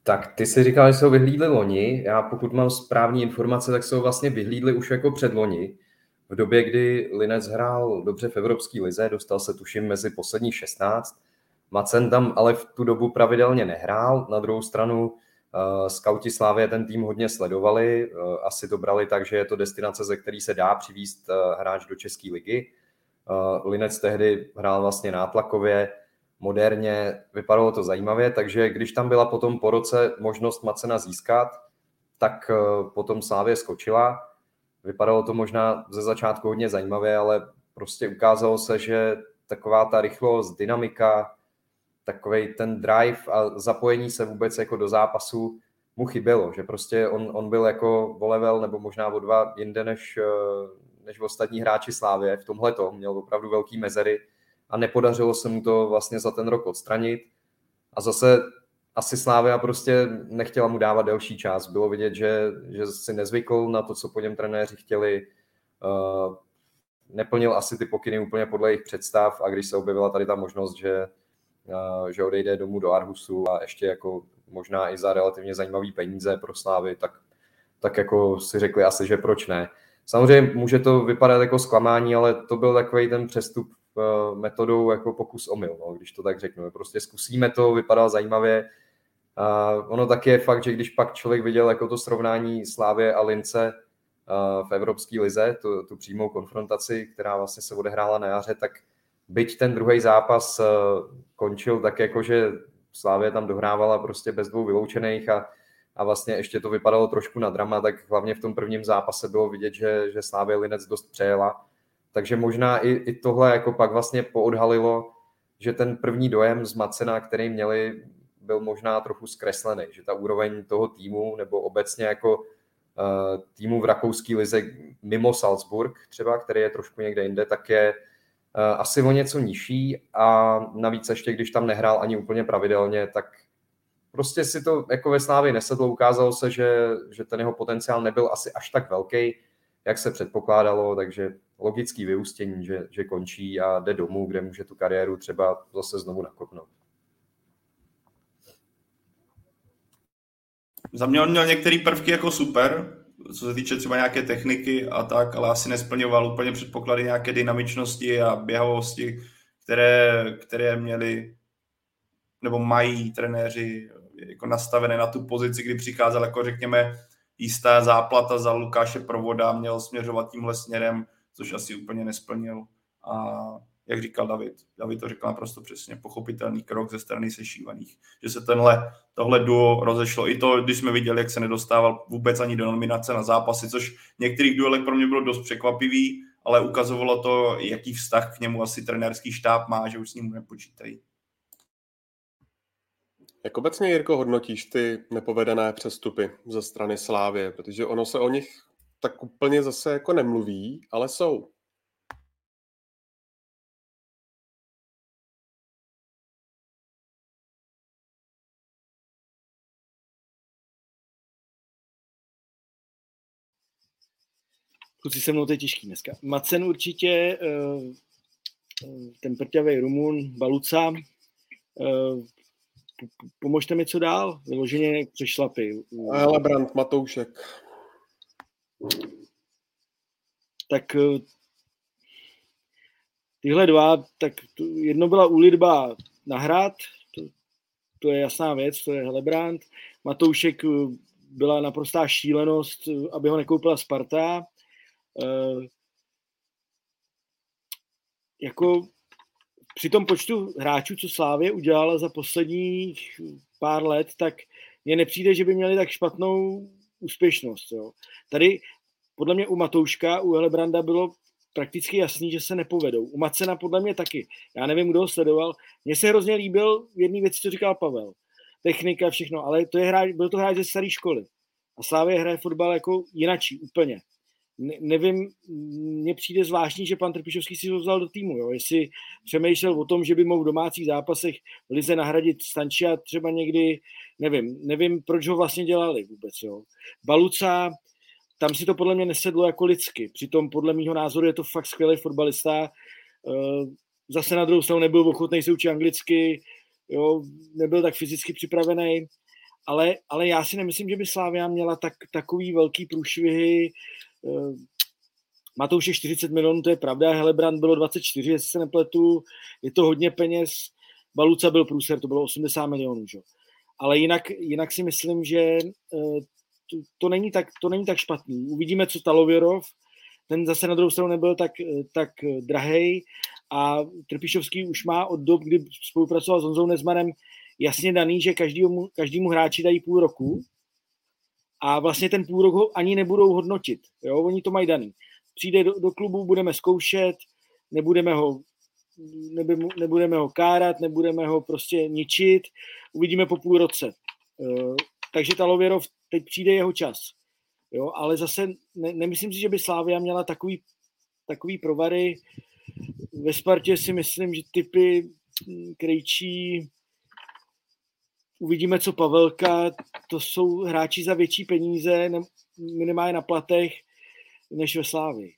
Tak ty si říkal, že jsou vyhlídli loni. Já pokud mám správní informace, tak jsou vlastně vyhlídli už jako před loni. V době, kdy Linec hrál dobře v Evropské lize, dostal se tuším mezi poslední 16 Macen tam ale v tu dobu pravidelně nehrál. Na druhou stranu uh, skauti Slávě ten tým hodně sledovali. Uh, asi to brali tak, že je to destinace, ze který se dá přivízt uh, hráč do České ligy. Uh, Linec tehdy hrál vlastně nátlakově, moderně, vypadalo to zajímavě, takže když tam byla potom po roce možnost Macena získat, tak uh, potom Slávě skočila. Vypadalo to možná ze začátku hodně zajímavě, ale prostě ukázalo se, že taková ta rychlost, dynamika, takový ten drive a zapojení se vůbec jako do zápasu mu chybělo, že prostě on, on byl jako o level nebo možná o dva jinde než, eh, než ostatní hráči Slávě v tomhle to, měl opravdu velký mezery a nepodařilo se mu to vlastně za ten rok odstranit a zase asi Slávia prostě nechtěla mu dávat delší čas. Bylo vidět, že, že si nezvykl na to, co po něm trenéři chtěli. Uh, neplnil asi ty pokyny úplně podle jejich představ a když se objevila tady ta možnost, že že odejde domů do Arhusu a ještě jako možná i za relativně zajímavý peníze pro Slávy, tak, tak jako si řekli asi, že proč ne. Samozřejmě může to vypadat jako zklamání, ale to byl takový ten přestup uh, metodou jako pokus omyl, no, když to tak řeknu. Prostě zkusíme to, vypadalo zajímavě. Uh, ono taky je fakt, že když pak člověk viděl jako to srovnání Slávě a Lince uh, v Evropské lize, tu, tu přímou konfrontaci, která vlastně se odehrála na jaře, tak byť ten druhý zápas uh, končil tak jako, že Slávě tam dohrávala prostě bez dvou vyloučených a, a vlastně ještě to vypadalo trošku na drama, tak hlavně v tom prvním zápase bylo vidět, že, že Slávě Linec dost přejela. Takže možná i, i tohle jako pak vlastně poodhalilo, že ten první dojem z Macena, který měli, byl možná trochu zkreslený, že ta úroveň toho týmu nebo obecně jako uh, týmu v rakouské lize mimo Salzburg třeba, který je trošku někde jinde, tak je Eh, asi o něco nižší a navíc ještě, když tam nehrál ani úplně pravidelně, tak prostě si to jako ve Slávě nesedlo. Ukázalo se, že, že ten jeho potenciál nebyl asi až tak velký, jak se předpokládalo, takže logický vyústění, že, že končí a jde domů, kde může tu kariéru třeba zase znovu nakopnout. Za mě on měl některé prvky jako super, co se týče třeba nějaké techniky a tak, ale asi nesplňoval úplně předpoklady nějaké dynamičnosti a běhavosti, které, které měli nebo mají trenéři jako nastavené na tu pozici, kdy přicházel jako řekněme jistá záplata za Lukáše Provoda, měl směřovat tímhle směrem, což asi úplně nesplnil. A jak říkal David. David to řekl naprosto přesně, pochopitelný krok ze strany sešívaných. Že se tenhle, tohle duo rozešlo. I to, když jsme viděli, jak se nedostával vůbec ani do nominace na zápasy, což v některých duelech pro mě bylo dost překvapivý, ale ukazovalo to, jaký vztah k němu asi trenérský štáb má, že už s ním nepočítají. Jak obecně, Jirko, hodnotíš ty nepovedené přestupy ze strany Slávě? Protože ono se o nich tak úplně zase jako nemluví, ale jsou. Kluci se mnou to je těžký dneska. Macen určitě, eh, eh, ten prťavý Rumun, Baluca, eh, pomožte mi, co dál? Vyloženě přešlapy. Brand, Matoušek. Tak tyhle dva, tak jedno byla úlitba na hrad, to, to je jasná věc, to je Helebrand. Matoušek byla naprostá šílenost, aby ho nekoupila Sparta. Uh, jako při tom počtu hráčů, co Slávě udělala za posledních pár let, tak mně nepřijde, že by měli tak špatnou úspěšnost. Jo. Tady podle mě u Matouška, u Helebranda bylo prakticky jasný, že se nepovedou. U Macena podle mě taky. Já nevím, kdo ho sledoval. Mně se hrozně líbil v jedné věci, co říkal Pavel. Technika, všechno, ale to je hráč, byl to hráč ze staré školy. A Slávě hraje fotbal jako jinačí, úplně. Ne, nevím, mně přijde zvláštní, že pan Trpišovský si ho vzal do týmu. Jo? Jestli přemýšlel o tom, že by mohl v domácích zápasech Lize nahradit Stančia třeba někdy, nevím, nevím, proč ho vlastně dělali vůbec. Jo? Baluca, tam si to podle mě nesedlo jako lidsky. Přitom podle mého názoru je to fakt skvělý fotbalista. Eh, zase na druhou stranu nebyl ochotný se učit anglicky, jo, nebyl tak fyzicky připravený, ale, ale já si nemyslím, že by Slávia měla tak, takový velký průšvihy. Eh, Matouš je 40 milionů, to je pravda, Helebrand bylo 24, jestli se nepletu, je to hodně peněz, Baluca byl průser, to bylo 80 milionů, že? ale jinak, jinak si myslím, že eh, to, to, není tak, to není tak špatný. Uvidíme, co Talověrov, ten zase na druhou stranu nebyl tak, tak drahej. A Trpišovský už má od dob, kdy spolupracoval s Honzou Nezmanem, jasně daný, že každému, každému hráči dají půl roku a vlastně ten půl rok ho ani nebudou hodnotit. Jo? Oni to mají daný. Přijde do, do klubu, budeme zkoušet, nebudeme ho nebudeme ho kárat, nebudeme ho prostě ničit, uvidíme po půl roce. Takže Talověrov teď přijde jeho čas. Jo, ale zase ne, nemyslím si, že by Slávia měla takový, takový provary. Ve Spartě si myslím, že typy Krejčí, uvidíme, co Pavelka, to jsou hráči za větší peníze, minimálně na platech, než ve Slávii.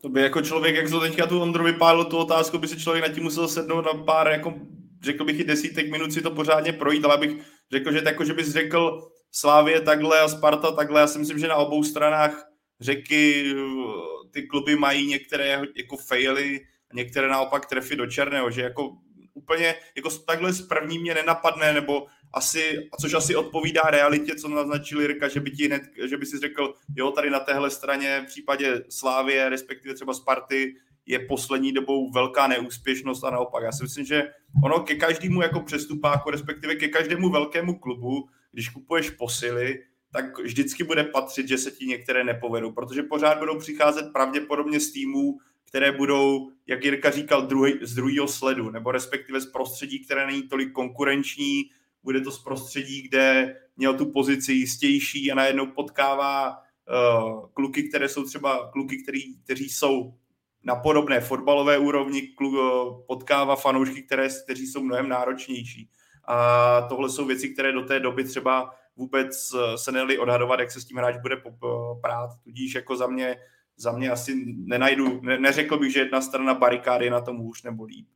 To by jako člověk, jak to teďka tu Ondru vypálil tu otázku, by si člověk na tím musel sednout na pár jako řekl bych i desítek minut si to pořádně projít, ale bych řekl, že, jako, že bys řekl Slávě takhle a Sparta takhle. Já si myslím, že na obou stranách řeky eh, ty kluby mají některé jako faily, některé naopak trefy do černého, že jako úplně jako takhle z první mě nenapadne, nebo asi, což asi odpovídá realitě, co naznačil Jirka, že by, ti hned, že by si řekl, jo, tady na téhle straně v případě Slávie, respektive třeba Sparty, je poslední dobou velká neúspěšnost a naopak. Já si myslím, že ono ke každému jako přestupáku, respektive ke každému velkému klubu, když kupuješ posily, tak vždycky bude patřit, že se ti některé nepovedou, protože pořád budou přicházet pravděpodobně z týmů, které budou, jak Jirka říkal, druhý, z druhého sledu, nebo respektive z prostředí, které není tolik konkurenční, bude to z prostředí, kde měl tu pozici jistější a najednou potkává uh, kluky, které jsou třeba kluky, který, kteří jsou na podobné fotbalové úrovni potkává fanoušky, které, kteří jsou mnohem náročnější. A tohle jsou věci, které do té doby třeba vůbec eh, se nedali odhadovat, jak se s tím hráč bude prát. Tudíž jako za mě, za mě asi nenajdu, ne, neřekl bych, že jedna strana barikády na tom hůř nebo líp.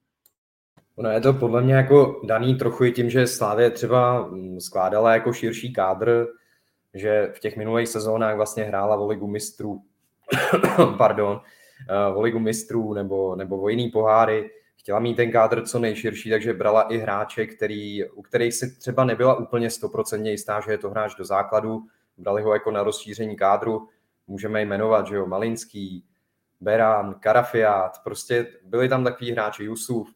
No je to podle mě jako daný trochu i tím, že Slávě třeba mm, skládala jako širší kádr, že v těch minulých sezónách vlastně hrála o ligu mistrů, pardon, o ligu mistrů nebo, nebo o jiný poháry, chtěla mít ten kádr co nejširší, takže brala i hráče, který, u kterých si třeba nebyla úplně stoprocentně jistá, že je to hráč do základu, brali ho jako na rozšíření kádru, můžeme jmenovat, že jo, Malinský, Beran, Karafiát, prostě byli tam takový hráči, Jusuf,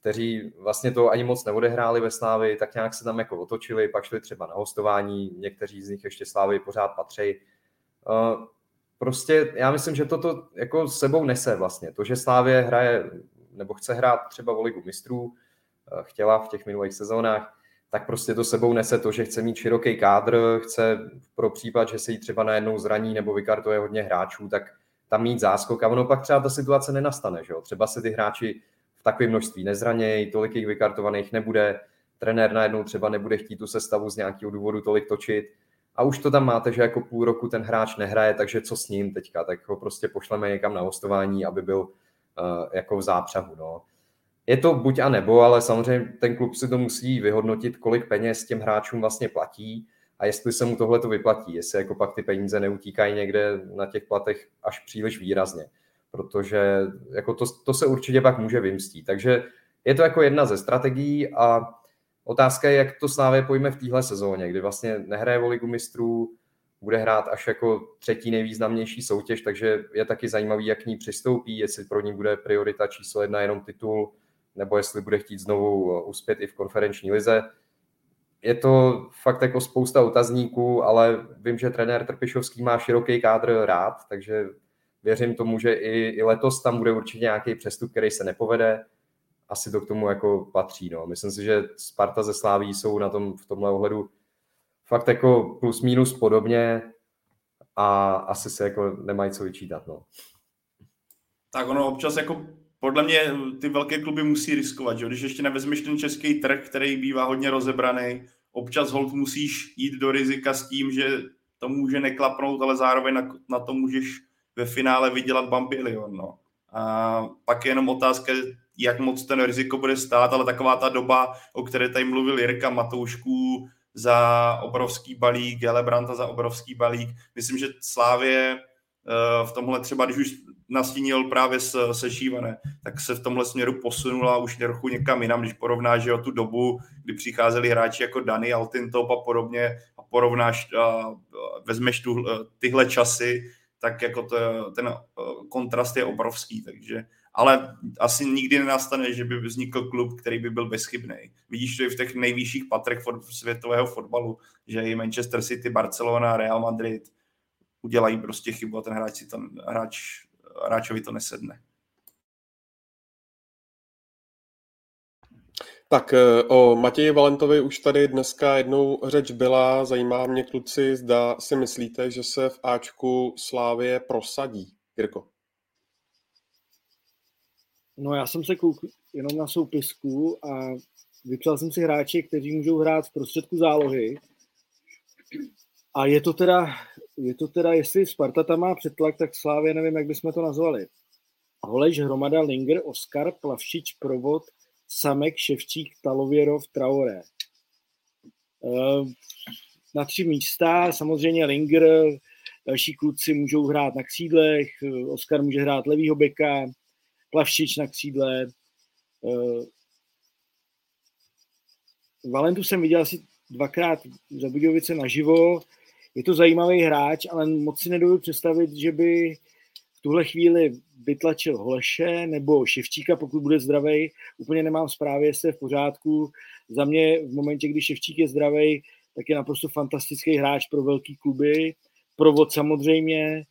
kteří vlastně to ani moc neodehráli ve Slávi, tak nějak se tam jako otočili, pak šli třeba na hostování, někteří z nich ještě Slávy pořád patří. Uh, prostě já myslím, že toto jako sebou nese vlastně. To, že Slávě hraje nebo chce hrát třeba o ligu mistrů, eh, chtěla v těch minulých sezónách, tak prostě to sebou nese to, že chce mít široký kádr, chce pro případ, že se jí třeba najednou zraní nebo vykartuje hodně hráčů, tak tam mít záskok a ono pak třeba ta situace nenastane. Že jo? Třeba se ty hráči v takovém množství nezranějí, tolik jich vykartovaných nebude, trenér najednou třeba nebude chtít tu sestavu z nějakého důvodu tolik točit, a už to tam máte, že jako půl roku ten hráč nehraje, takže co s ním teďka, tak ho prostě pošleme někam na hostování, aby byl uh, jako v zápřahu. No. Je to buď a nebo, ale samozřejmě ten klub si to musí vyhodnotit, kolik peněz těm hráčům vlastně platí a jestli se mu tohle to vyplatí, jestli jako pak ty peníze neutíkají někde na těch platech až příliš výrazně, protože jako to, to se určitě pak může vymstít. Takže je to jako jedna ze strategií a Otázka je, jak to Slávě pojme v téhle sezóně, kdy vlastně nehraje o ligu mistrů, bude hrát až jako třetí nejvýznamnější soutěž, takže je taky zajímavý, jak k ní přistoupí, jestli pro ní bude priorita číslo jedna jenom titul, nebo jestli bude chtít znovu uspět i v konferenční lize. Je to fakt jako spousta otazníků, ale vím, že trenér Trpišovský má široký kádr rád, takže věřím tomu, že i, i letos tam bude určitě nějaký přestup, který se nepovede. Asi to k tomu jako patří. No. Myslím si, že Sparta ze Sláví jsou na tom v tomhle ohledu fakt jako plus minus podobně a asi se jako nemají co vyčítat. No. Tak ono občas jako podle mě ty velké kluby musí riskovat, že? když ještě nevezmeš ten český trh, který bývá hodně rozebraný, občas hold musíš jít do rizika s tím, že to může neklapnout, ale zároveň na, na to můžeš ve finále vydělat bambilion. No. A pak je jenom otázka, jak moc ten riziko bude stát, ale taková ta doba, o které tady mluvil Jirka Matoušků za obrovský balík, Gelebranta za obrovský balík. Myslím, že Slávě eh, v tomhle třeba, když už nastínil právě se, se tak se v tomhle směru posunula už trochu někam jinam, když porovnáš že o tu dobu, kdy přicházeli hráči jako Dani Altintop a podobně a porovnáš a vezmeš tu, tyhle časy, tak jako to, ten kontrast je obrovský, takže ale asi nikdy nenastane, že by vznikl klub, který by byl bezchybný. Vidíš to i v těch nejvyšších patrech světového fotbalu, že i Manchester City, Barcelona, Real Madrid udělají prostě chybu a ten hráč si to, hráč, hráčovi to nesedne. Tak eh, o Matěji Valentovi už tady dneska jednou řeč byla. Zajímá mě, kluci, zda si myslíte, že se v Ačku Slávě prosadí. Jirko. No já jsem se koukl jenom na soupisku a vypsal jsem si hráče, kteří můžou hrát v prostředku zálohy. A je to teda, je to teda, jestli Sparta tam má přetlak, tak Slávě nevím, jak bychom to nazvali. Holeš, Hromada, Linger, Oskar, Plavšič, Provod, Samek, Ševčík, Talověrov, Traoré. Ehm, na tři místa, samozřejmě Linger, další kluci můžou hrát na křídlech, Oskar může hrát levýho beka, Plavšič na křídle. Ehm, Valentu jsem viděl asi dvakrát za Budějovice naživo. Je to zajímavý hráč, ale moc si nedovedu představit, že by v tuhle chvíli vytlačil Holeše nebo Ševčíka, pokud bude zdravý. Úplně nemám zprávy, jestli je v pořádku. Za mě v momentě, kdy Ševčík je zdravý, tak je naprosto fantastický hráč pro velký kluby. Provod samozřejmě.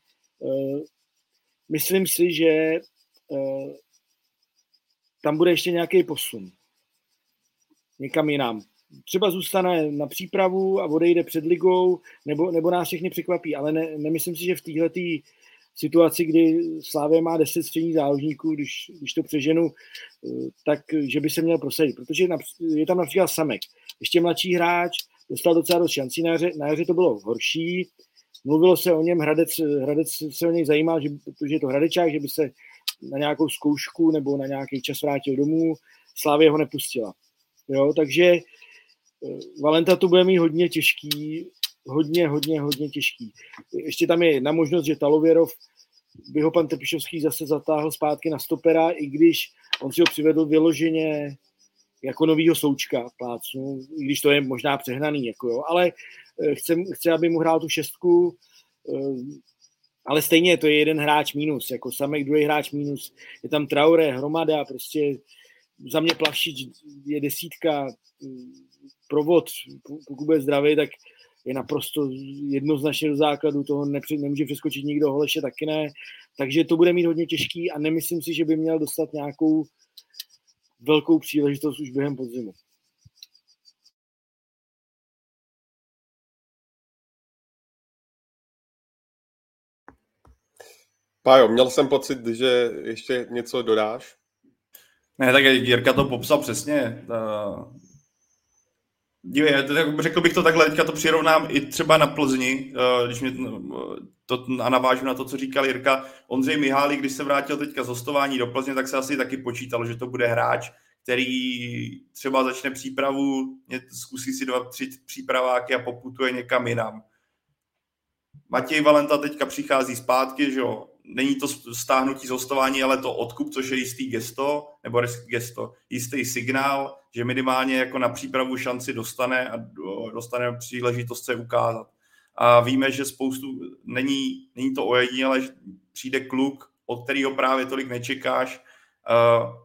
Eh, myslím si, že eh, tam bude ještě nějaký posun. Někam jinam. Třeba zůstane na přípravu a odejde před ligou, nebo, nebo nás všechny překvapí, ale ne, nemyslím si, že v téhle situaci, kdy Slávě má 10 středních záložníků, když, když to přeženu, eh, tak že by se měl prosadit, protože je tam například Samek, ještě mladší hráč, dostal docela dost šancí, na jaře, na jaře to bylo horší, mluvilo se o něm, Hradec, Hradec se o něj zajímal, že, protože je to Hradečák, že by se na nějakou zkoušku nebo na nějaký čas vrátil domů, Slávě ho nepustila. Jo, takže Valenta to bude mít hodně těžký, hodně, hodně, hodně těžký. Ještě tam je jedna možnost, že Talověrov by ho pan Trpišovský zase zatáhl zpátky na stopera, i když on si ho přivedl vyloženě jako novýho součka plácnu, i když to je možná přehnaný, jako jo, ale eh, chce, chce, aby mu hrál tu šestku, eh, ale stejně to je jeden hráč mínus, jako Samek druhý hráč mínus, je tam Traore, Hromada, prostě za mě Plavšič je desítka, provod, pokud bude zdravý, tak je naprosto jednoznačně do základu, toho nepři, nemůže přeskočit nikdo, Holeše taky ne, takže to bude mít hodně těžký a nemyslím si, že by měl dostat nějakou velkou příležitost už během podzimu. Pájo, měl jsem pocit, že ještě něco dodáš? Ne, tak Jirka to popsal přesně. Dívej, řekl bych to takhle, teďka to přirovnám i třeba na Plzni, eh, když mě to, a navážu na to, co říkal Jirka. Ondřej Mihály, když se vrátil teďka z hostování do Plzně, tak se asi taky počítalo, že to bude hráč, který třeba začne přípravu, zkusí si dva, tři přípraváky a poputuje někam jinam. Matěj Valenta teďka přichází zpátky, že jo, není to stáhnutí z hostování, ale to odkup, což je jistý gesto, nebo gesto, jistý signál, že minimálně jako na přípravu šanci dostane a dostane příležitost se ukázat. A víme, že spoustu, není, není to ojedinělé, že přijde kluk, od kterého právě tolik nečekáš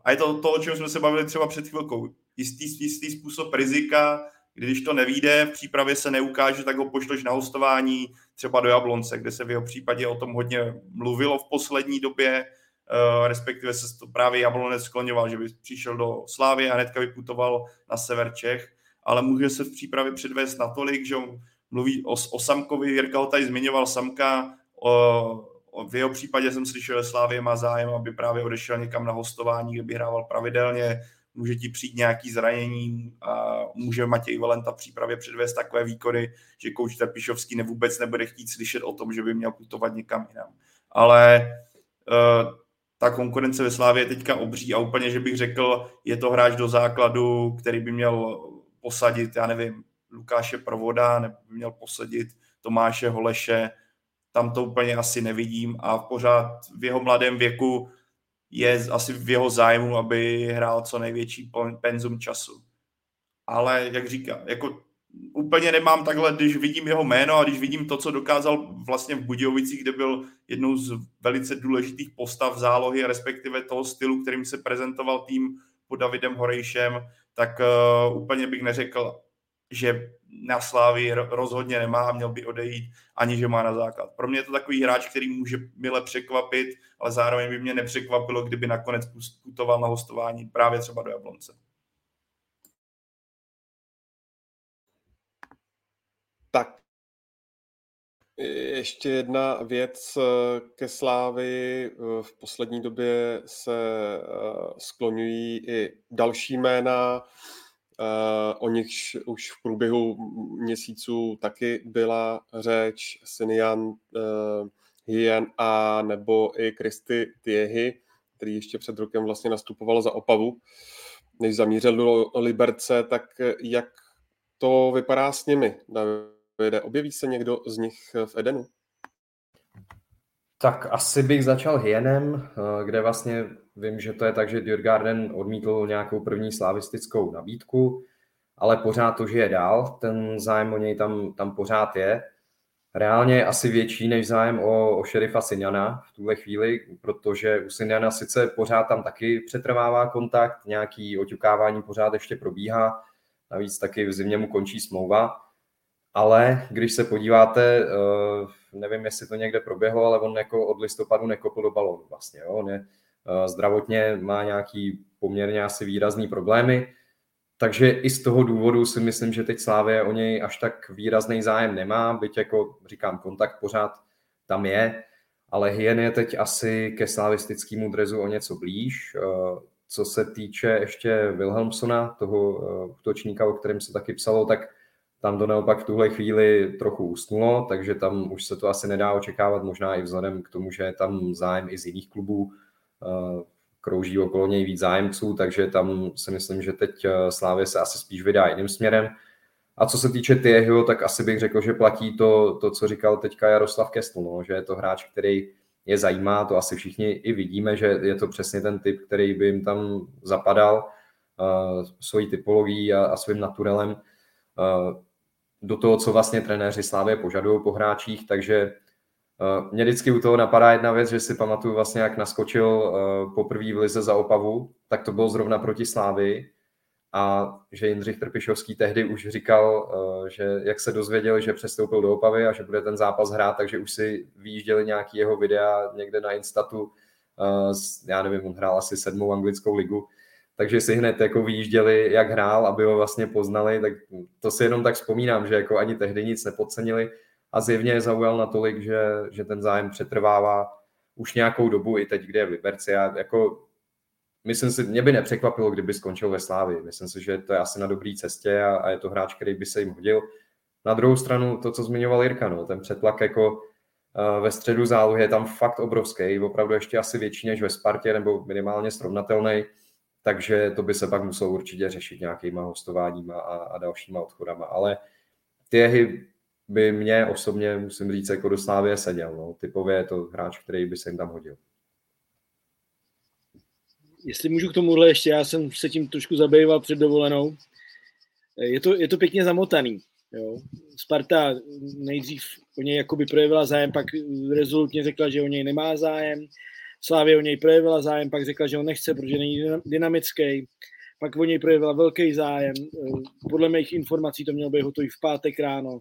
a je to to, o čem jsme se bavili třeba před chvilkou. Jistý, jistý způsob rizika, když to nevíde, v přípravě se neukáže, tak ho pošleš na hostování třeba do Jablonce, kde se v jeho případě o tom hodně mluvilo v poslední době, uh, respektive se to právě Jablonec skloňoval, že by přišel do Slávy a hnedka vyputoval na sever Čech, ale může se v přípravě předvést natolik, že on mluví o, o Samkovi, Jirka ho tady zmiňoval Samka, o, v jeho případě jsem slyšel, že Slávě má zájem, aby právě odešel někam na hostování, kde by hrával pravidelně, může ti přijít nějaký zranění a může Matěj Valenta v přípravě předvést takové výkony, že kouč Trpišovský nevůbec nebude chtít slyšet o tom, že by měl putovat někam jinam. Ale uh, ta konkurence ve Slávě je teďka obří a úplně, že bych řekl, je to hráč do základu, který by měl posadit, já nevím, Lukáše Provoda, nebo by měl posadit Tomáše Holeše, tam to úplně asi nevidím a pořád v jeho mladém věku je asi v jeho zájmu, aby hrál co největší penzum času. Ale jak říká, jako úplně nemám takhle, když vidím jeho jméno a když vidím to, co dokázal vlastně v Budějovicích, kde byl jednou z velice důležitých postav zálohy, respektive toho stylu, kterým se prezentoval tým pod Davidem Horejšem, tak uh, úplně bych neřekl, že na Slávy rozhodně nemá a měl by odejít, ani že má na základ. Pro mě je to takový hráč, který může mile překvapit, ale zároveň by mě nepřekvapilo, kdyby nakonec putoval na hostování právě třeba do Jablonce. Tak, ještě jedna věc eh, ke Slávy. Eh, v poslední době se eh, skloňují i další jména. O nichž už v průběhu měsíců taky byla řeč, Sinian Hien a nebo i Kristy Tiehy, který ještě před rokem vlastně nastupoval za Opavu, než zamířil do Liberce, tak jak to vypadá s nimi, Davide? Objeví se někdo z nich v Edenu? Tak asi bych začal Hienem, kde vlastně Vím, že to je tak, že Djurgarden odmítl nějakou první slavistickou nabídku, ale pořád to žije dál, ten zájem o něj tam, tam pořád je. Reálně asi větší než zájem o, o šerifa Sinjana v tuhle chvíli, protože u Sinjana sice pořád tam taky přetrvává kontakt, nějaký oťukávání pořád ještě probíhá, navíc taky v zimě mu končí smlouva, ale když se podíváte, eh, nevím, jestli to někde proběhlo, ale on jako od listopadu nekopl do balónu vlastně. Jo? On je Eh, zdravotně má nějaký poměrně asi výrazný problémy, takže i z toho důvodu si myslím, že teď Slávě o něj až tak výrazný zájem nemá, byť jako říkám, kontakt pořád tam je, ale Hien je teď asi ke slavistickému drezu o něco blíž. Eh, co se týče ještě Wilhelmsona, toho eh, útočníka, o kterém se taky psalo, tak tam to naopak v tuhle chvíli trochu usnulo, takže tam už se to asi nedá očekávat, možná i vzhledem k tomu, že je tam zájem i z jiných klubů, krouží okolo něj víc zájemců, takže tam si myslím, že teď eh, Slávě se asi spíš vydá jiným směrem. A co se týče Tieho, tak asi bych řekl, že platí to, to co říkal teďka Jaroslav Kestl, no, že je to hráč, který je zajímá, to asi všichni i vidíme, že je to přesně ten typ, který by jim tam zapadal uh, svojí typologií a, a svým naturelem uh, do toho, co vlastně trenéři Slávě požadují po hráčích, takže mě vždycky u toho napadá jedna věc, že si pamatuju vlastně, jak naskočil eh, poprvé v lize za Opavu, tak to bylo zrovna proti Slávy a že Jindřich Trpišovský tehdy už říkal, eh, že jak se dozvěděl, že přestoupil do Opavy a že bude ten zápas hrát, takže už si vyjížděli nějaký jeho videa někde na Instatu, já nevím, on hrál asi sedmou anglickou ligu, takže si hned jako vyjížděli, jak hrál, aby ho vlastně poznali, tak to si jenom tak vzpomínám, že jako ani tehdy nic nepodcenili a zjevně je zaujal natolik, že, že ten zájem přetrvává už nějakou dobu i teď, kde je v Liberci. Já jako, myslím si, mě by nepřekvapilo, kdyby skončil ve Slávi. Myslím si, že to je asi na dobré cestě a, a je to hráč, který by se jim hodil. Na druhou stranu to, co zmiňoval Jirka, no, ten přetlak jako uh, ve středu zálohy je tam fakt obrovský, opravdu ještě asi větší než ve Spartě, nebo minimálně srovnatelný, takže to by se pak muselo určitě řešit nějakýma hostováníma a, a dalšíma odchodama. Ale ty jehy by mě osobně, musím říct, jako do Slávě seděl. No. Typově je to hráč, který by se jim tam hodil. Jestli můžu k tomuhle ještě, já jsem se tím trošku zabýval před dovolenou. Je to, je to pěkně zamotaný. Jo. Sparta nejdřív o něj jakoby projevila zájem, pak rezolutně řekla, že o něj nemá zájem. Slávě o něj projevila zájem, pak řekla, že on nechce, protože není dynamický. Pak o něj projevila velký zájem. Podle mých informací to mělo být hotový v pátek ráno.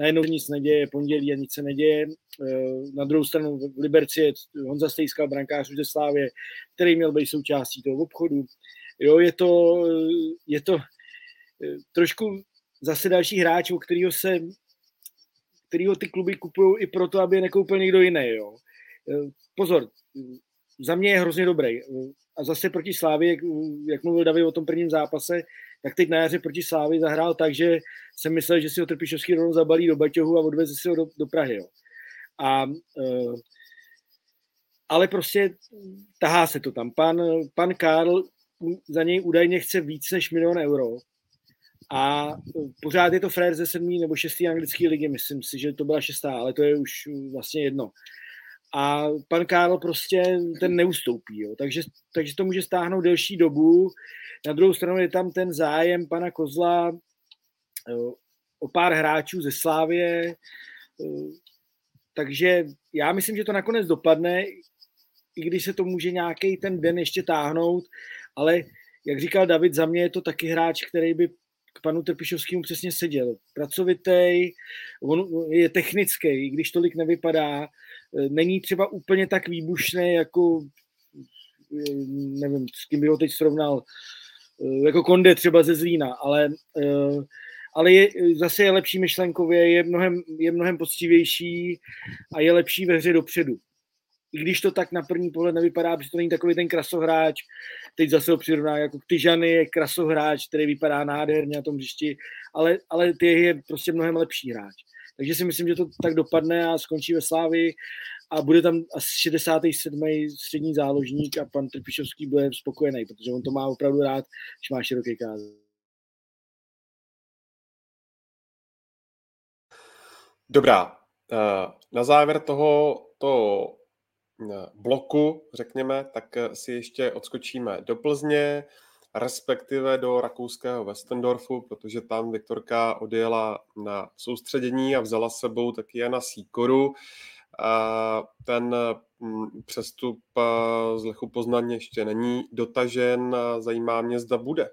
Najednou nic neděje, pondělí a nic se neděje. Na druhou stranu v Liberci je Honza Stejskal, brankář ze Slávě, který měl být součástí toho obchodu. Jo, je to, je to trošku zase další hráč, o kterého se kterýho ty kluby kupují i proto, aby je nekoupil někdo jiný. Jo. Pozor, za mě je hrozně dobrý. A zase proti Slávě, jak mluvil David o tom prvním zápase, tak teď na jaře proti Slávě zahrál tak, že jsem myslel, že si ho Trpišovský rovnou zabalí do Baťohu a odveze si ho do, do Prahy. Jo. A, uh, ale prostě tahá se to tam. Pan, pan Karl za něj údajně chce víc než milion euro. A pořád je to frér ze sedmý nebo šestý anglické ligy, myslím si, že to byla šestá, ale to je už vlastně jedno a pan Karl prostě ten neustoupí, jo. Takže, takže to může stáhnout delší dobu. Na druhou stranu je tam ten zájem pana Kozla jo, o pár hráčů ze Slávě, takže já myslím, že to nakonec dopadne, i když se to může nějaký ten den ještě táhnout, ale jak říkal David, za mě je to taky hráč, který by k panu Trpišovskému přesně seděl. Pracovitý, on je technický, i když tolik nevypadá, není třeba úplně tak výbušný, jako eh, nevím, s kým bych ho teď srovnal, eh, jako Konde třeba ze Zlína, ale, ale je, zase je lepší myšlenkově, je mnohem, je mnohem poctivější a je lepší ve hře dopředu. I když to tak na první pohled nevypadá, protože to není takový ten krasohráč, teď zase ho přirovná jako Tyžany je krasohráč, který vypadá nádherně na tom hřišti, ale, ale ty je prostě mnohem lepší hráč. Takže si myslím, že to tak dopadne a skončí ve Slávi a bude tam asi 67. střední záložník a pan Trpišovský bude spokojený, protože on to má opravdu rád, když má široký káze. Dobrá. Eh, na závěr toho to eh, bloku, řekněme, tak eh, si ještě odskočíme do Plzně respektive do rakouského Westendorfu, protože tam Viktorka odjela na soustředění a vzala sebou taky Jana Sýkoru. Ten mm, přestup z Lechu Poznaň ještě není dotažen. Zajímá mě, zda bude.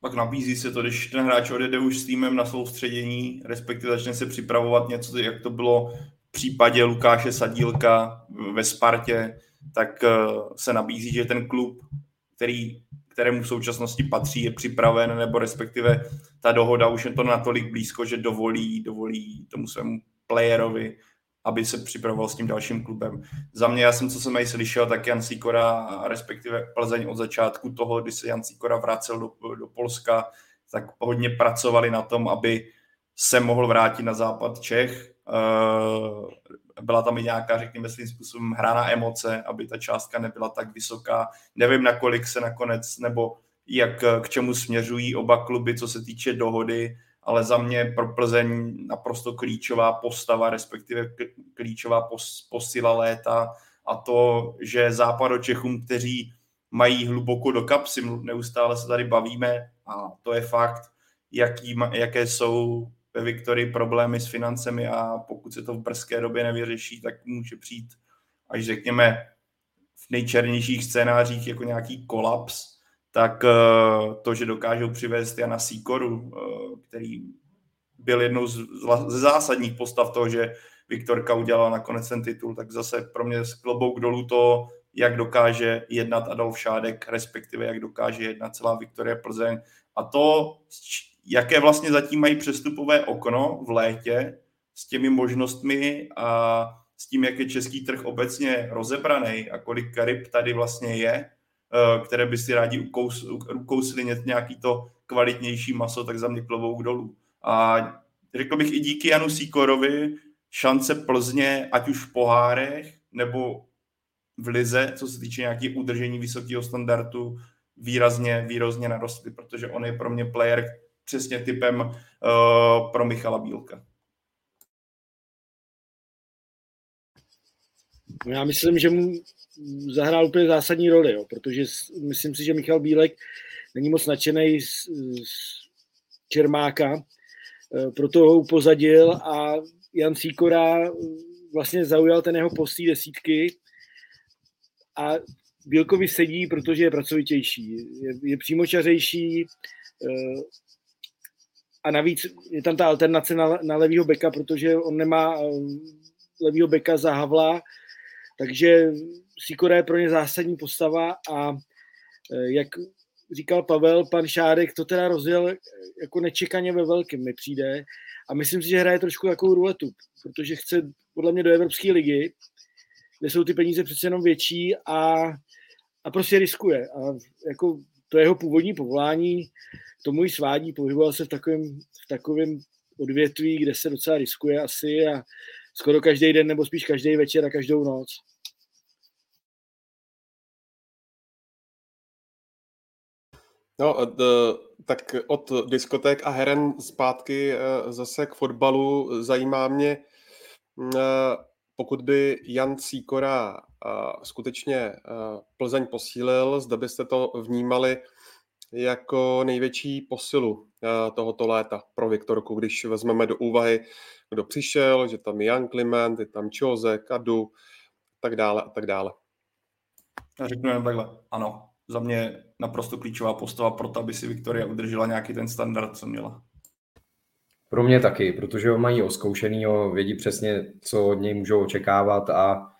Pak nabízí se to, když ten hráč odjede už s týmem na soustředění, respektive začne se připravovat něco, jak to bylo v případě Lukáše Sadílka ve Spartě, tak eh, se nabízí, že ten klub, který, kterému v současnosti patří, je připraven, nebo respektive ta dohoda už je to natolik blízko, že dovolí, dovolí tomu svému playerovi, aby se připravoval s tím dalším klubem. Za mě, já jsem, co jsem tady slyšel, tak Jan Sikora, respektive Plzeň od začátku toho, kdy se Jan Sikora vracel do, do Polska, tak hodně pracovali na tom, aby se mohl vrátit na západ Čech. Byla tam i nějaká, řekněme svým způsobem, hra na emoce, aby ta částka nebyla tak vysoká. Nevím, nakolik se nakonec, nebo jak k čemu směřují oba kluby, co se týče dohody, ale za mě pro Plzeň naprosto klíčová postava, respektive klíčová posila léta a to, že Čechům, kteří mají hluboko do kapsy, neustále se tady bavíme a to je fakt, jaký, jaké jsou ve Viktorii problémy s financemi a pokud se to v brzké době nevyřeší, tak může přijít až řekněme v nejčernějších scénářích jako nějaký kolaps, tak eh, to, že dokážou přivést Jana Sýkoru, eh, který byl jednou z, zásadních postav toho, že Viktorka udělala nakonec ten titul, tak zase pro mě z klobouk dolů to, jak dokáže jednat Adolf Šádek, respektive jak dokáže jednat celá Viktorie Plzeň. A to, jaké vlastně zatím mají přestupové okno v létě s těmi možnostmi a s tím, jak je český trh obecně rozebraný a kolik ryb tady vlastně je, eh, které by si rádi ukous, ukousli nějaký to kvalitnější maso, tak za mě klobouk dolů. A řekl bych i díky Janu Sýkorovi šance Plzně, ať už v pohárech nebo v lize, co se týče nějakých udržení vysokého standardu, výrazně, výrazně narostly, protože on je pro mě player, přesně typem uh, pro Michala Bílka. Já myslím, že mu zahrál úplně zásadní roli, jo, protože myslím si, že Michal Bílek není moc nadšený z, z Čermáka, eh, proto ho upozadil a Jan Sýkora vlastně zaujal ten jeho postý desítky a Bílkovi sedí, protože je pracovitější, je, je přímočařejší eh, a navíc je tam ta alternace na, na levýho beka, protože on nemá eh, levýho beka za Havla, takže Sikora je pro ně zásadní postava a eh, jak říkal Pavel, pan Šárek to teda rozjel jako nečekaně ve velkém mi přijde a myslím si, že hraje trošku takovou ruletu, protože chce podle mě do Evropské ligy, kde jsou ty peníze přece jenom větší a, a prostě riskuje. A jako to jeho původní povolání, tomu i svádí, pohyboval se v takovém, v takovém odvětví, kde se docela riskuje asi a skoro každý den nebo spíš každý večer a každou noc. No, tak od diskoték a heren zpátky eh, zase k fotbalu zajímá mě, eh, pokud by Jan Cíkora eh, skutečně Plzeň posílil, zda byste to vnímali jako největší posilu tohoto léta pro Viktorku, když vezmeme do úvahy, kdo přišel, že tam je Jan Kliment, je tam Čoze, Kadu, tak dále a tak dále. Já řeknu jen takhle, ano, za mě naprosto klíčová postava pro to, aby si Viktoria udržela nějaký ten standard, co měla. Pro mě taky, protože ho mají oskoušenýho, vědí přesně, co od něj můžou očekávat a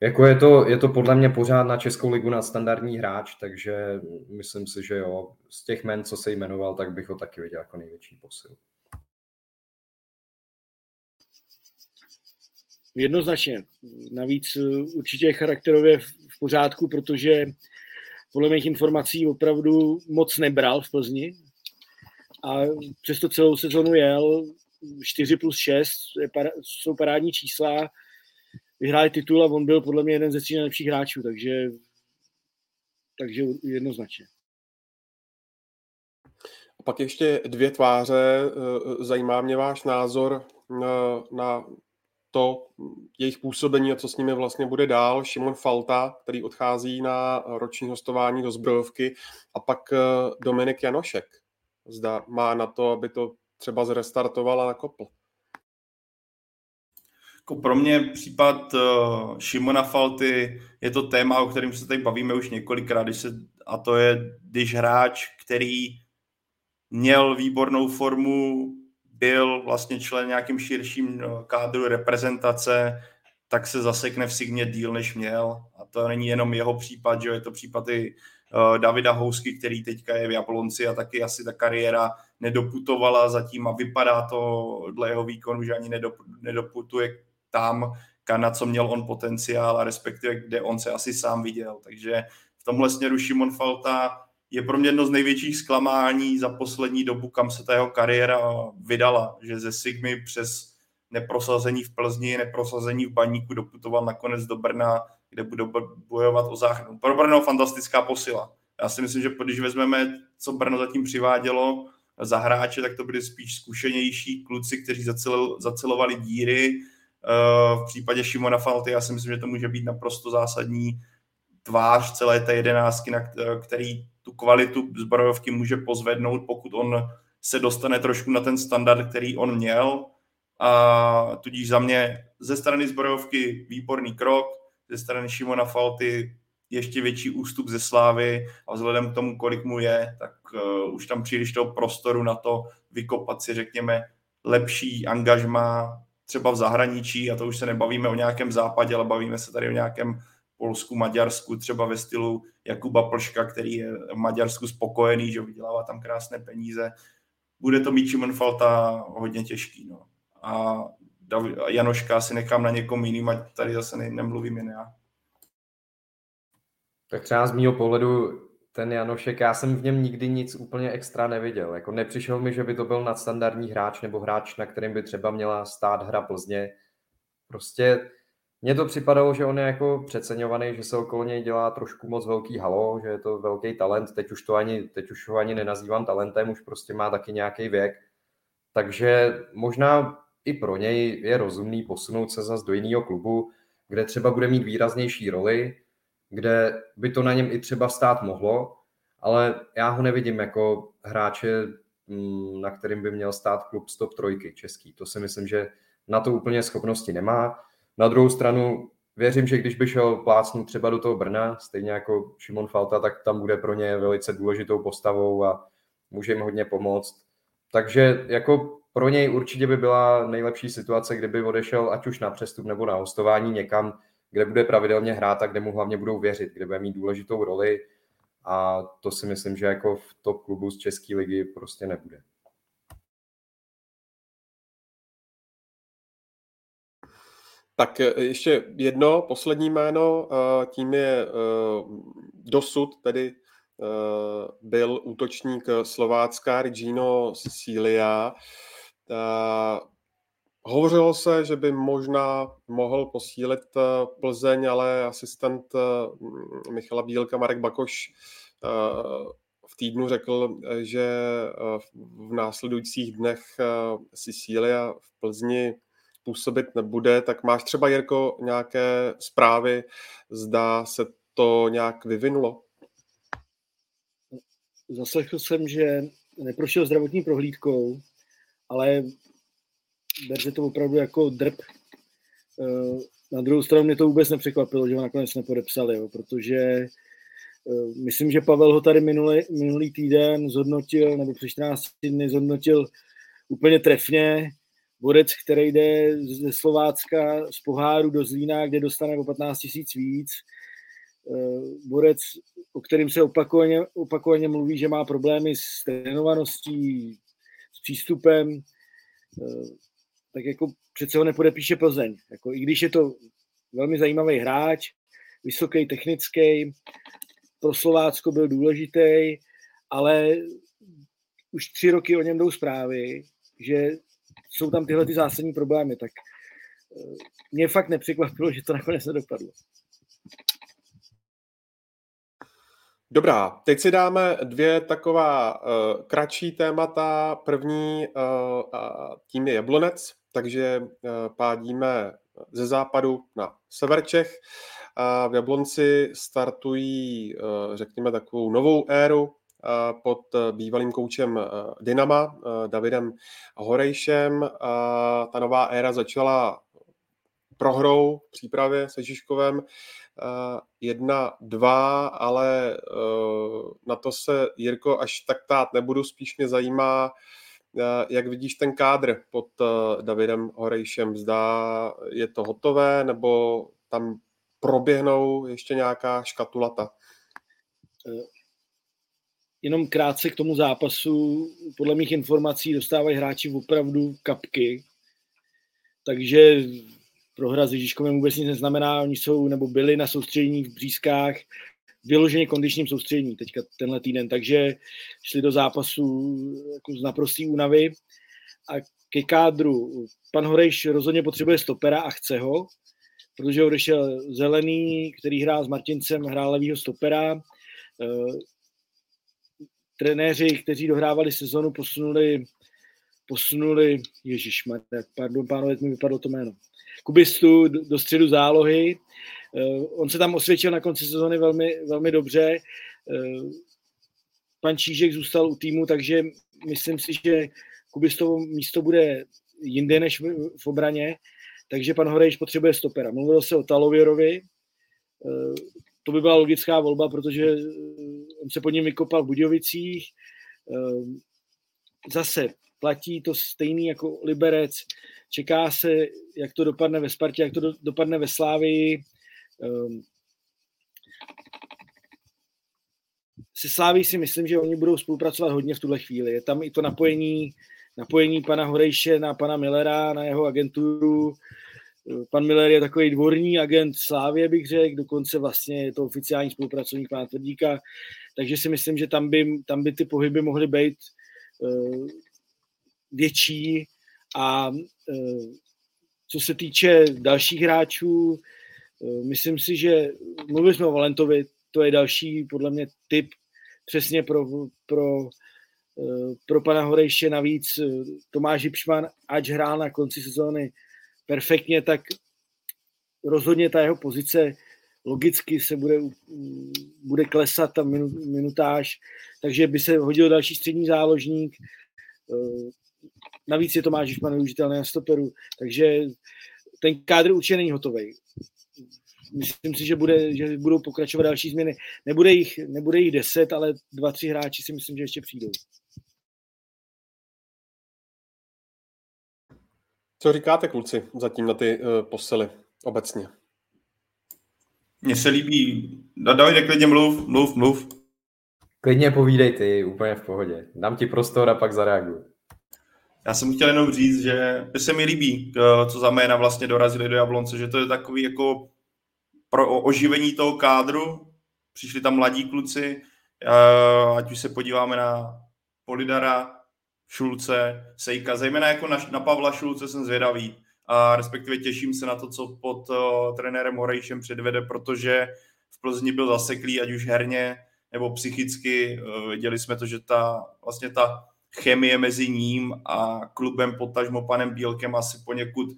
jako je to, je to podle mě pořád na Českou ligu na standardní hráč, takže myslím si, že jo, z těch men, co se jmenoval, tak bych ho taky viděl jako největší posil. Jednoznačně. Navíc určitě charakterově v pořádku, protože podle mých informací opravdu moc nebral v Plzni a přesto celou sezonu jel 4 plus 6, je para, jsou parádní čísla, vyhráli titul a on byl podle mě jeden ze tří nejlepších hráčů, takže, takže jednoznačně. A pak ještě dvě tváře. Zajímá mě váš názor na, na to jejich působení a co s nimi vlastně bude dál. Šimon Falta, který odchází na roční hostování do zbrojovky a pak eh, Dominik Janošek. Zda má na to, aby to třeba zrestartoval a nakopl. Jako pro mě případ uh, Šimona Falty je to téma, o kterém se tady bavíme už několikrát, když se, a to je, když hráč, který měl výbornou formu, byl vlastně člen nějakým širším no, kádru reprezentace, tak se zasekne v Signě díl, než měl. A to není jenom jeho případ, že je to případ i Davida Housky, který teďka je v Jablonci a taky asi ta kariéra nedoputovala zatím a vypadá to dle jeho výkonu, že ani nedop, nedoputuje tam, na co měl on potenciál a respektive kde on se asi sám viděl. Takže v tomhle směru Šimon Falta je pro mě jedno z největších zklamání za poslední dobu, kam se ta jeho kariéra vydala, že ze Sigmy přes neprosazení v Plzni, neprosazení v Baníku doputoval nakonec do Brna, kde bude bojovat o záchranu. Pro Brno fantastická posila. Já si myslím, že když vezmeme, co Brno zatím přivádělo za hráče, tak to byly spíš zkušenější kluci, kteří zacel, zacelovali díry. Eh, v případě Šimona Falty já si myslím, že to může být naprosto zásadní tvář celé té jedenáctky, na který tu kvalitu zbrojovky může pozvednout, pokud on se dostane trošku na ten standard, který on měl. A tudíž za mě ze strany zbrojovky výborný krok, ze strany Šimona Falty ještě větší ústup ze Slávy a vzhledem k tomu, kolik mu je, tak uh, už tam příliš toho prostoru na to vykopat si, řekněme, lepší angažma třeba v zahraničí a to už se nebavíme o nějakém západě, ale bavíme se tady o nějakém Polsku, Maďarsku, třeba ve stylu Jakuba Plška, který je v Maďarsku spokojený, že vydělává tam krásné peníze. Bude to mít Šimon Falta hodně těžký. No. A Janoška si nechám na někom jiným, ať tady zase ne, nemluvím jen já. Tak třeba z mého pohledu ten Janošek, já jsem v něm nikdy nic úplně extra neviděl. Jako nepřišel mi, že by to byl nadstandardní hráč nebo hráč, na kterým by třeba měla stát hra Plzně. Prostě mně to připadalo, že on je jako přeceňovaný, že se okolo něj dělá trošku moc velký halo, že je to velký talent, teď už, to ani, teď už ho ani nenazývám talentem, už prostě má taky nějaký věk. Takže možná i pro něj je rozumný posunout se zase do jiného klubu, kde třeba bude mít výraznější roli, kde by to na něm i třeba stát mohlo, ale já ho nevidím jako hráče, mm, na kterým by měl stát klub stop trojky český. To si myslím, že na to úplně schopnosti nemá. Na druhou stranu věřím, že když by šel plácnout třeba do toho Brna, stejně jako Šimon Falta, tak tam bude pro ně velice důležitou postavou a může jim hodně pomoct. Takže jako pro něj určitě by byla nejlepší situace, kdyby odešel ať už na přestup nebo na hostování někam, kde bude pravidelně hrát a kde mu hlavně budou věřit, kde bude mít důležitou roli a to si myslím, že jako v top klubu z České ligy prostě nebude. Tak e, ještě jedno, poslední jméno, e, tím je e, dosud tedy byl útočník Slovácka Regino Sicilia. Hovořilo se, že by možná mohl posílit Plzeň, ale asistent Michala Bílka Marek Bakoš v týdnu řekl, že v následujících dnech Sicilia v Plzni působit nebude, tak máš třeba, Jirko, nějaké zprávy, zdá se to nějak vyvinulo? Zaslechl jsem, že neprošel zdravotní prohlídkou, ale berže to opravdu jako drb. Eh, na druhou stranu mě to vůbec nepřekvapilo, že ho nakonec nepodepsali, jo, protože eh, myslím, že Pavel ho tady minulý, minulý týden zhodnotil, nebo před 14 dny zhodnotil úplně trefně, borec, který jde ze Slovácka z poháru do Zlína, kde dostane o 15 tisíc víc. Eh, borec, o kterým se opakovaně, opakovaně mluví, že má problémy s trénovaností, přístupem, eh, tak jako přece ho nepodepíše Plzeň. Jako, I když je to velmi zajímavý hráč, vysoký, technický, pro Slovácko byl důležitý, ale už tři roky o něm jdou zprávy, že jsou tam tyhle ty zásadní problémy, tak eh, mě fakt nepřekvapilo, že to nakonec nedopadlo. Dobrá, teď si dáme dvě taková uh, kratší témata. První uh, tím je Jablonec, takže uh, pádíme ze západu na sever Čech. A v Jablonci startují, uh, řekněme, takovou novou éru pod bývalým koučem Dynama, Davidem Horejšem. Ta nová éra začala prohrou přípravě se Žižkovem 1-2, ale na to se, Jirko, až tak tát nebudu, spíš mě zajímá, jak vidíš ten kádr pod Davidem Horejšem? Zdá, je to hotové, nebo tam proběhnou ještě nějaká škatulata? jenom krátce k tomu zápasu. Podle mých informací dostávají hráči opravdu kapky, takže prohra s Ježíškovem vůbec nic neznamená. Oni jsou nebo byli na soustředění v Břízkách, vyloženě kondičním soustředění teďka tenhle týden, takže šli do zápasu jako z naprostý únavy. A ke kádru, pan Horejš rozhodně potřebuje stopera a chce ho, protože odešel Zelený, který hrál s Martincem, hrál levýho stopera, trenéři, kteří dohrávali sezonu, posunuli, posunuli Ježíš, pardon, pánové, mi vypadlo to jméno, Kubistu do, středu zálohy. Uh, on se tam osvědčil na konci sezony velmi, velmi dobře. Uh, pan Čížek zůstal u týmu, takže myslím si, že Kubistovo místo bude jinde než v, obraně, takže pan Horejš potřebuje stopera. Mluvilo se o Talověrovi, uh, to by byla logická volba, protože eh, on se pod ním vykopal v Budějovicích. Zase platí to stejný jako Liberec. Čeká se, jak to dopadne ve Spartě, jak to dopadne ve Slávii. Ehm, se Sláví si myslím, že oni budou spolupracovat hodně v tuhle chvíli. Je tam i to napojení, napojení pana Horejše na pana Millera, na jeho agenturu. Pan Miller je takový dvorní agent Slávě, bych řekl, dokonce vlastně je to oficiální spolupracovník pana Tvrdíka, takže si myslím, že tam by, tam by ty pohyby mohly být uh, větší a uh, co se týče dalších hráčů, uh, myslím si, že mluvili jsme o Valentovi, to je další podle mě typ přesně pro, pro, pro pana Horejše. Navíc Tomáš Hipšman, ač hrál na konci sezóny perfektně, tak rozhodně ta jeho pozice logicky se bude, bude klesat ta minutáž, takže by se hodil další střední záložník. Navíc je Tomáš Žižman využitelný na stoperu, takže ten kádr určitě není hotový. Myslím si, že, bude, že budou pokračovat další změny. Nebude jich, nebude jich deset, ale dva, tři hráči si myslím, že ještě přijdou. Co říkáte, kluci, zatím na ty uh, posily obecně? Mně se líbí. Davide, klidně mluv, mluv, mluv. Klidně povídej ty, úplně v pohodě. Dám ti prostor a pak zareaguju. Já jsem chtěl jenom říct, že se mi líbí, co za jména vlastně dorazili do Jablonce, že to je takový jako pro oživení toho kádru. Přišli tam mladí kluci, ať už se podíváme na Polidara, Šulce, Sejka, zejména jako na, na Pavla Šulce jsem zvědavý a respektive těším se na to, co pod uh, trenérem Horejšem předvede, protože v Plzni byl zaseklý, ať už herně nebo psychicky. Uh, viděli jsme to, že ta vlastně ta chemie mezi ním a klubem potažmo panem Bílkem asi poněkud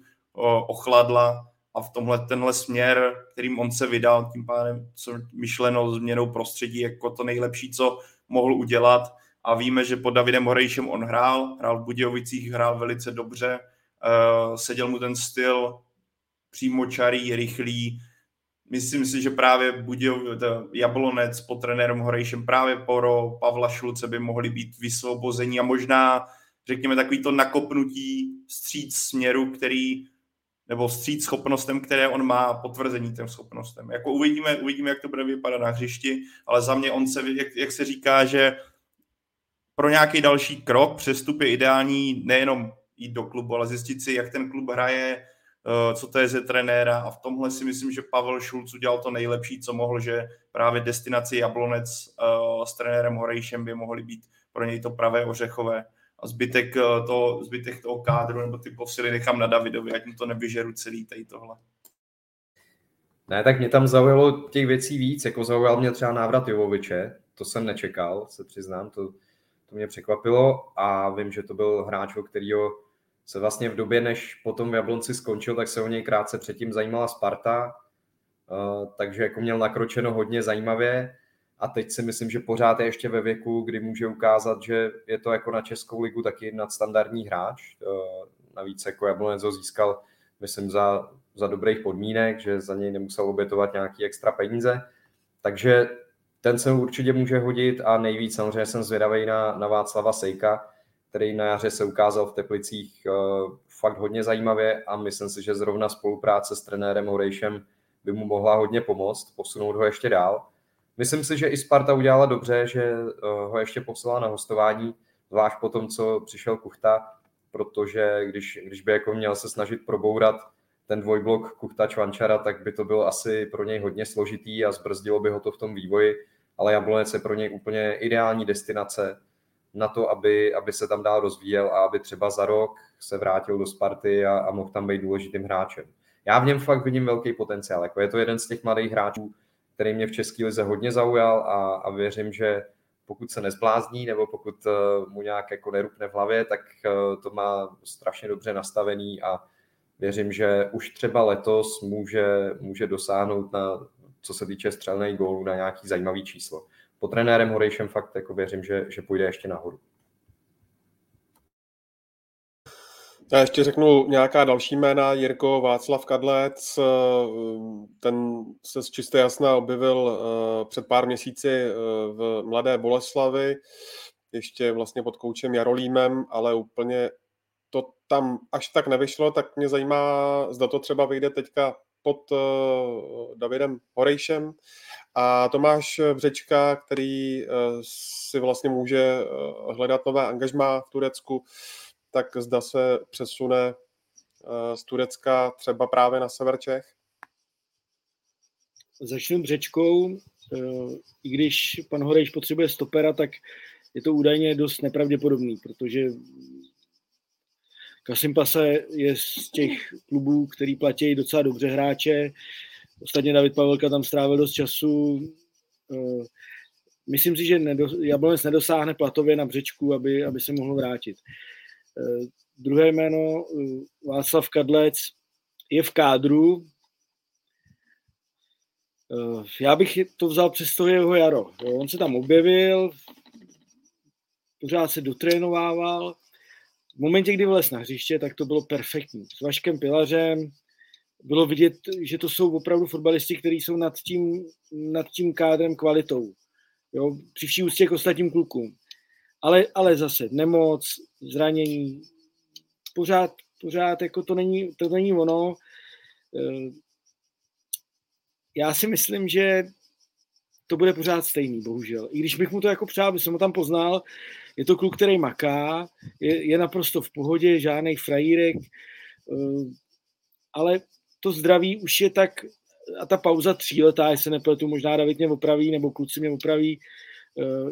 ochladla a v tomhle tenhle směr, kterým on se vydal, tím pádem co myšleno změnou prostředí jako to nejlepší, co mohl udělat. A víme, že pod Davidem Horejšem on hrál, hrál v Budějovicích, hrál velice dobře, uh, seděl mu ten styl přímočarý, rychlý, myslím si, že právě Budějov, Jablonec pod trenérem Horejšem, právě Poro, Pavla Šulce by mohli být vysvobození a možná, řekněme, takový to nakopnutí stříc směru, který nebo vstříc schopnostem, které on má, potvrzení těm schopnostem. Jako uvidíme, uvidíme, jak to bude vypadat na hřišti, ale za mě on se, jak, jak se říká, že pro nějaký další krok, přestup je ideální nejenom jít do klubu, ale zjistit si, jak ten klub hraje, co to je ze trenéra. A v tomhle si myslím, že Pavel Šulc udělal to nejlepší, co mohl, že právě destinaci Jablonec eh, s trenérem Horejšem by mohly být pro něj to pravé ořechové. A zbytek, eh, to, zbytek toho kádru nebo ty posily nechám na Davidovi, ať mu to nevyžeru celý tady tohle. Ne, tak mě tam zaujalo těch věcí víc, jako zaujal mě třeba návrat Jovoviče, to jsem nečekal, se přiznám, to, to mě překvapilo. A vím, že to byl hráč, o kterýho se vlastně v době, než potom v Jablonci skončil, tak se o něj krátce předtím zajímala Sparta, uh, takže jako měl nakročeno hodně zajímavě a teď si myslím, že pořád je ještě ve věku, kdy může ukázat, že je to jako na Českou ligu taky nadstandardní hráč. Navíc jako Jablonec ho získal, myslím, za, za dobrých podmínek, že za něj nemusel obětovat nějaký extra peníze. Takže ten se určitě může hodit a nejvíc samozřejmě jsem zvědavý na, na Václava Sejka, který na jaře se ukázal v Teplicích uh, fakt hodně zajímavě a myslím si, že zrovna spolupráce s trenérem Horejšem by mu mohla hodně pomoct, posunout ho ještě dál. Myslím si, že i Sparta udělala dobře, že eh, ho ještě poslala na hostování, zvlášť po tom, co přišel Kuchta, protože když, když by jako měl se snažit probourat ten dvojblok Kuchta Čvančara, tak by to bylo asi pro něj hodně složitý a zbrzdilo by ho to v tom vývoji, ale Jablonec je pro něj úplně ideální destinace na to, aby, aby se tam dál rozvíjel a aby třeba za rok se vrátil do Sparty a, a mohl tam být důležitým hráčem. Já v něm fakt vidím velký potenciál. Jako je to jeden z těch mladých hráčů, který mě v České lize hodně zaujal a, a věřím, že pokud se nezblázní nebo pokud uh, mu nějak jako nerupne v hlavě, tak uh, to má strašně dobře nastavený a věřím, že už třeba letos může, může dosáhnout na, co se týče střelných gólů, na nějaký zajímavý číslo. Po trenérem Horejšem fakt jako věřím, že, že půjde ještě nahoru. Já ještě řeknu nějaká další jména. Jirko Václav Kadlec, eh, ten se z čisté jasna objevil eh, před pár měsíci eh, v Mladé Boleslavi, ještě vlastně pod koučem Jarolímem, ale úplně to tam až tak nevyšlo, tak mě zajímá, zda to třeba vyjde teďka pod Davidem Horejšem. A Tomáš Břečka, který si vlastně může hledat nové angažmá v Turecku, tak zda se přesune eh, z Turecka třeba právě na sever Čech? Začnu břečkou. Eh, I když pan Horejš potřebuje stopera, tak je to údajně dost nepravděpodobný, protože Kasim Pase je z těch klubů, který platí docela dobře hráče. Ostatně David Pavelka tam strávil dost času. Eh, myslím si, že Jablonec nedosáhne platově na břečku, aby, aby se mohl vrátit. Eh, druhé jméno eh, Václav Kadlec je v kádru. Já bych to vzal přes to jeho jaro. On se tam objevil, pořád se dotrénovával. V momentě, kdy vlez na hřiště, tak to bylo perfektní. S Vaškem Pilařem bylo vidět, že to jsou opravdu fotbalisti, kteří jsou nad tím, nad tím kádrem kvalitou. Jo, při vší ústě k ostatním klukům. Ale, ale zase nemoc, zranění, pořád, pořád jako to není, to není ono. Eh, já si myslím, že to bude pořád stejný, bohužel. I když bych mu to jako přál, bych jsem ho tam poznal, je to kluk, který maká, je, je naprosto v pohodě, žádný frajírek, eh, ale to zdraví už je tak, a ta pauza tříletá, jestli nepletu, možná David mě opraví, nebo kluci mě opraví, eh,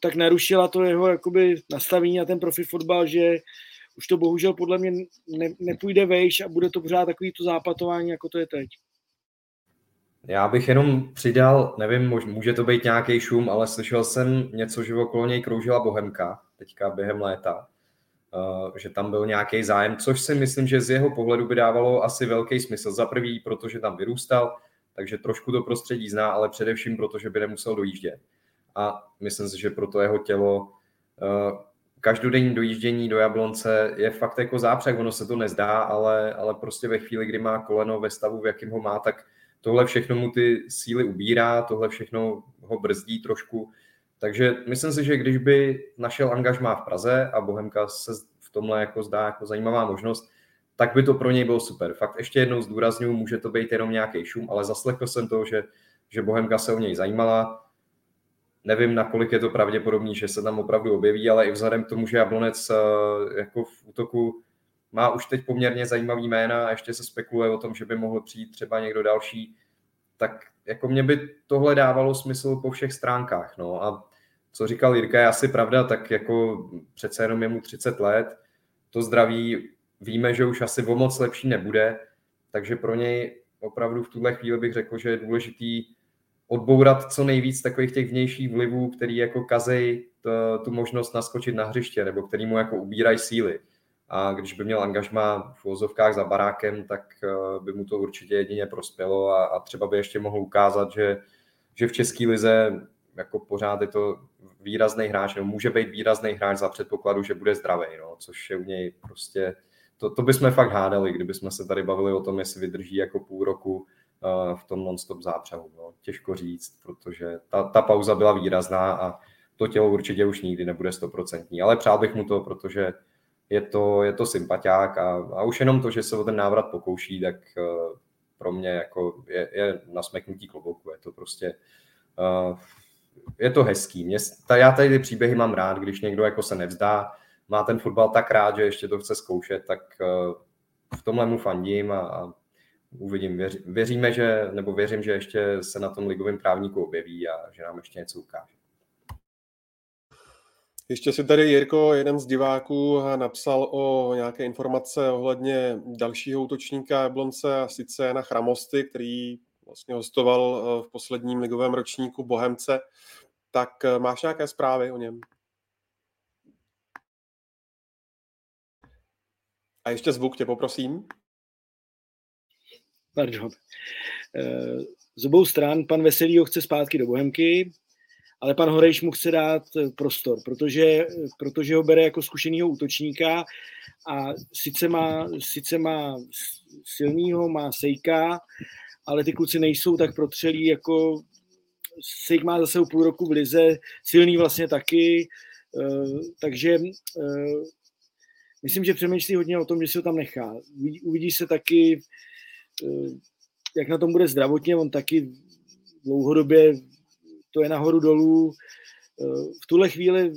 tak narušila to jeho jakoby nastavení na ten profi fotbal, že už to bohužel podle mě ne, nepůjde vejš a bude to pořád takový to zápatování, jako to je teď. Já bych jenom přidal, nevím, může to být nějaký šum, ale slyšel jsem něco, že okolo něj kroužila Bohemka teďka během léta, že tam byl nějaký zájem, což si myslím, že z jeho pohledu by dávalo asi velký smysl. Za prvý, protože tam vyrůstal, takže trošku to prostředí zná, ale především protože by nemusel dojíždět. A myslím si, že pro to jeho tělo uh, každodenní dojíždění do Jablonce je fakt jako zápřeh, ono se to nezdá, ale, ale prostě ve chvíli, kdy má koleno ve stavu, v jakém ho má, tak tohle všechno mu ty síly ubírá, tohle všechno ho brzdí trošku. Takže myslím si, že když by našel angažmá v Praze a Bohemka se v tomhle jako zdá jako zajímavá možnost, tak by to pro něj bylo super. Fakt ještě jednou zdůraznuju, může to být jenom nějaký šum, ale zaslechl jsem to, že, že Bohemka se o něj zajímala. Nevím, nakolik je to pravděpodobný, že se tam opravdu objeví, ale i vzhledem k tomu, že Jablonec eh, jako v útoku má už teď poměrně zajímavý jména a ještě se spekuluje o tom, že by mohl přijít třeba někdo další, tak jako mě by tohle dávalo smysl po všech stránkách. No. A co říkal Jirka, je asi pravda, tak jako přece jenom je mu 30 let, to zdraví víme, že už asi o moc lepší nebude, takže pro něj opravdu v tuhle chvíli bych řekl, že je důležitý odbourat co nejvíc takových těch vnějších vlivů, který jako kazej tu možnost naskočit na hřiště, nebo který mu jako ubírají síly a když by měl angažma v vozovkách za barákem, tak eh, by mu to určitě jedině prospělo a, a třeba by ještě mohl ukázat, že, že v České lize jako pořád je to výrazný hráč, nebo může být výrazný hráč za předpokladu, že bude zdravý, no, což je u něj prostě, to, to bychom fakt hádali, kdybychom se tady bavili o tom, jestli vydrží jako půl roku uh, v tom non-stop zápřehu. No. Těžko říct, protože ta, ta pauza byla výrazná a to tělo určitě už nikdy nebude stoprocentní, ale přál bych mu to, protože je to, je to sympatiák a, a už jenom to, že se o ten návrat pokouší, tak uh, pro mě jako je, je na smeknutí klobouku. Je to prostě uh, je to hezký. Mě, ta, já tady ty příběhy mám rád, když někdo jako se nevzdá, má ten fotbal tak rád, že ještě to chce zkoušet, tak uh, v tomhle mu fandím a, a uvidím. Věř, věříme, že, nebo věřím, že ještě se na tom ligovém právníku objeví a že nám ještě něco ukáže. Ještě si tady Jirko, jeden z diváků, napsal o nějaké informace ohledně dalšího útočníka Jablonce, a sice na Chramosty, který vlastně hostoval eh, v posledním ligovém ročníku Bohemce. Tak eh, máš nějaké zprávy o něm? A ještě zvuk tě poprosím. Pardon. Eh, z obou stran pan Veselý ho chce zpátky do Bohemky, ale pan Horejš mu chce dát eh, prostor, protože, protože ho bere jako zkušenýho útočníka a sice má, sice má silnýho, má Sejka, ale ty kluci nejsou tak protřelí, jako Sejk má zase půl roku v lize, silný vlastně taky, eh, takže eh, myslím, že přemýšlí hodně o tom, že si ho tam nechá. Uvidí se taky, jak na tom bude zdravotně, on taky dlouhodobě to je nahoru dolů. Eh, v tuhle chvíli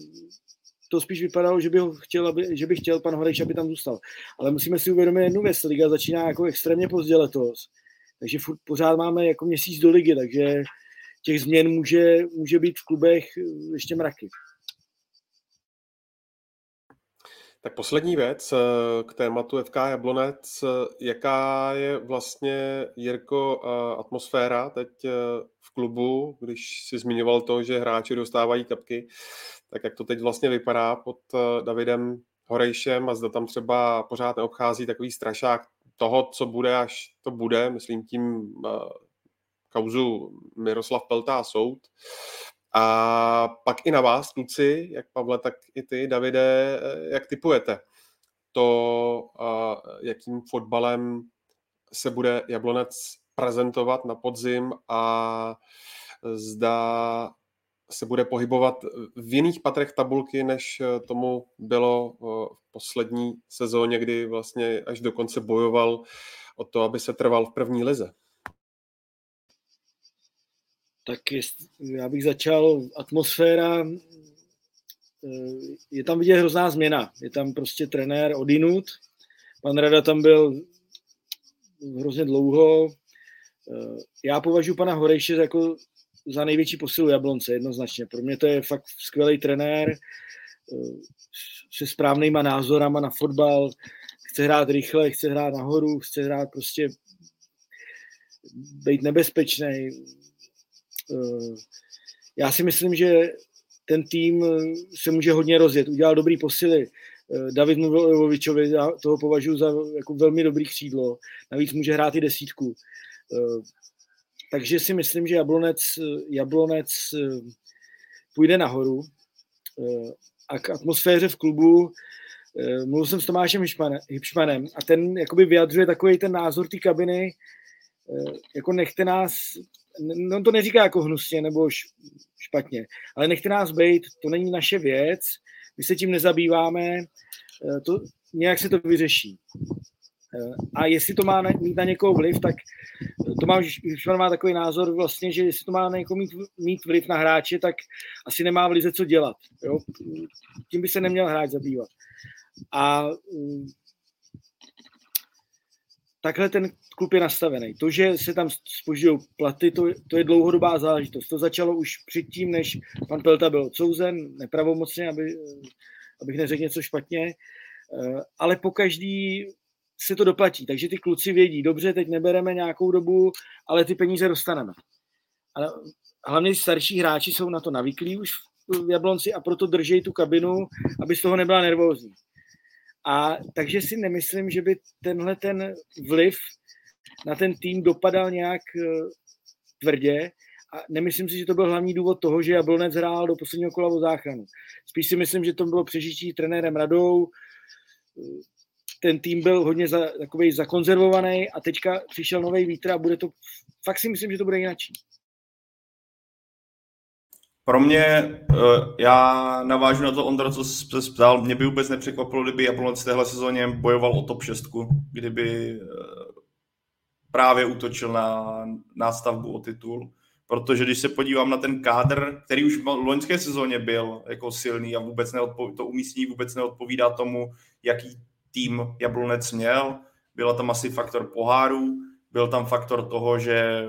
to spíš vypadalo, že by, ho chtěl, aby, že by chtěl pan Horejš, aby tam zůstal. Ale musíme si uvědomit jednu věc, liga začíná jako extrémně pozdě letos, takže furt pořád máme jako měsíc do ligy, takže těch změn může, může být v klubech ještě mraky. Tak poslední věc eh, k tématu FK Jablonec. Jaká je vlastně, Jirko, eh, atmosféra teď eh, v klubu, když si zmiňoval to, že hráči dostávají kapky, tak jak to teď vlastně vypadá pod Davidem Horejšem a zda tam třeba pořád neobchází takový strašák toho, co bude, až to bude, myslím tím kauzu Miroslav Pelta a soud. A pak i na vás, kluci, jak Pavle, tak i ty, Davide, jak typujete to, jakým fotbalem se bude Jablonec prezentovat na podzim a zda se bude pohybovat v jiných patrech tabulky, než tomu bylo v poslední sezóně, kdy vlastně až do konce bojoval o to, aby se trval v první lize. Tak já bych začal atmosféra Eh, je tam vidět hrozná změna. Je tam prostě trenér odinut. Pan Rada tam byl hrozně dlouho. Eh, já považuji pana Horejše jako za největší posilu Jablonce, jednoznačně. Pro mě to je fakt skvělý trenér eh, se správnýma názorama na fotbal. Chce hrát rychle, chce hrát nahoru, chce hrát prostě být nebezpečný. Já si myslím, že ten tým eh, se může hodně rozjet, udělal dobrý posily. Eh, David mluvil o Jovovičovi, já toho považuji za jako velmi dobrý křídlo. Navíc může hrát i desítku. Eh, takže si myslím, že Jablonec, Jablonec půjde nahoru. A k atmosféře v klubu mluvil jsem s Tomášem Hipšmanem a ten jakoby vyjadřuje takový ten názor té kabiny, jako nechte nás, no to neříká jako hnusně nebo špatně. Ale nechte nás být, to není naše věc, my se tím nezabýváme, eh, to, nějak se to vyřeší. Eh, a jestli to má mít na někoho vliv, tak to má, když má takový názor vlastně, že jestli to má na někoho mít, mít vliv na hráče, tak asi nemá v lize co dělat. Jo? Tím by se neměl hráč zabývat. A mm, takhle ten klub je nastavený. To, že se tam spožují platy, to, to je dlouhodobá záležitost. To začalo už předtím, než pan Pelta byl odsouzen, nepravomocně, aby, abych neřekl něco špatně, eh, ale po každý se to doplatí. Takže ty kluci vědí, dobře, teď nebereme nějakou dobu, ale ty peníze dostaneme. A hlavně starší hráči jsou na to navyklí už v Jablonci a proto drží tu kabinu, aby z toho nebyla nervózní. A takže si nemyslím, že by tenhle ten vliv na ten tým dopadal nějak eh, tvrdě a nemyslím si, že to byl hlavní důvod toho, že Jablonec hrál do posledního kola o záchranu. Spíš si myslím, že to bylo přežití trenérem Radou, ten tým byl hodně za, takový zakonzervovaný a teďka přišel nový vítr a bude to, fakt si myslím, že to bude jináčí. Pro mě, eh, já navážu na to, Ondra, co se ptal, mě by vůbec nepřekvapilo, kdyby Jablonec v téhle sezóně bojoval o top 6, kdyby eh, právě útočil na nástavbu o titul. Protože když se podívám na ten kádr, který už v loňské sezóně byl jako silný a vůbec neodpovídá, to umístění vůbec neodpovídá tomu, jaký tým Jablonec měl. Byla tam asi faktor poháru, byl tam faktor toho, že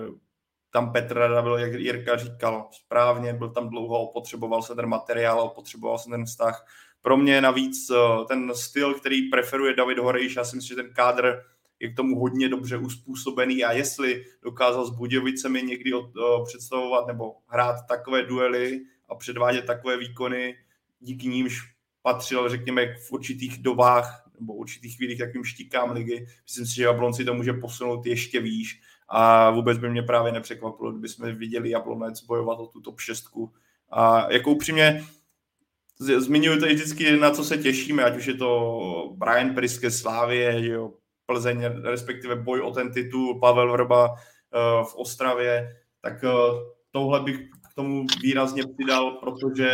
tam Petr Rada jak Jirka říkal správně, byl tam dlouho, potřeboval se ten materiál, potřeboval se ten vztah. Pro mě navíc eh, ten styl, který preferuje David Horejš, já si myslím, že ten kádr je k tomu hodně dobře uspůsobený a jestli dokázal s Budějovicemi někdy uh, představovat nebo hrát takové duely a předvádět takové výkony, díky nímž patřil, řekněme, v určitých dobách nebo určitých chvílích takovým štíkám ligy. Myslím si, že Jablonci to může posunout ještě výš a vůbec by mě právě nepřekvapilo, kdyby jsme viděli Jablonec bojovat o tu top 6. A jako upřímně, zmiňuji to vždycky, na co se těšíme, ať už je to Brian Priske Slávie, že jo, Plzeň, respektive boj o ten titul, Pavel Vrba eh, v Ostravě, tak eh, tohle bych k tomu výrazně přidal, protože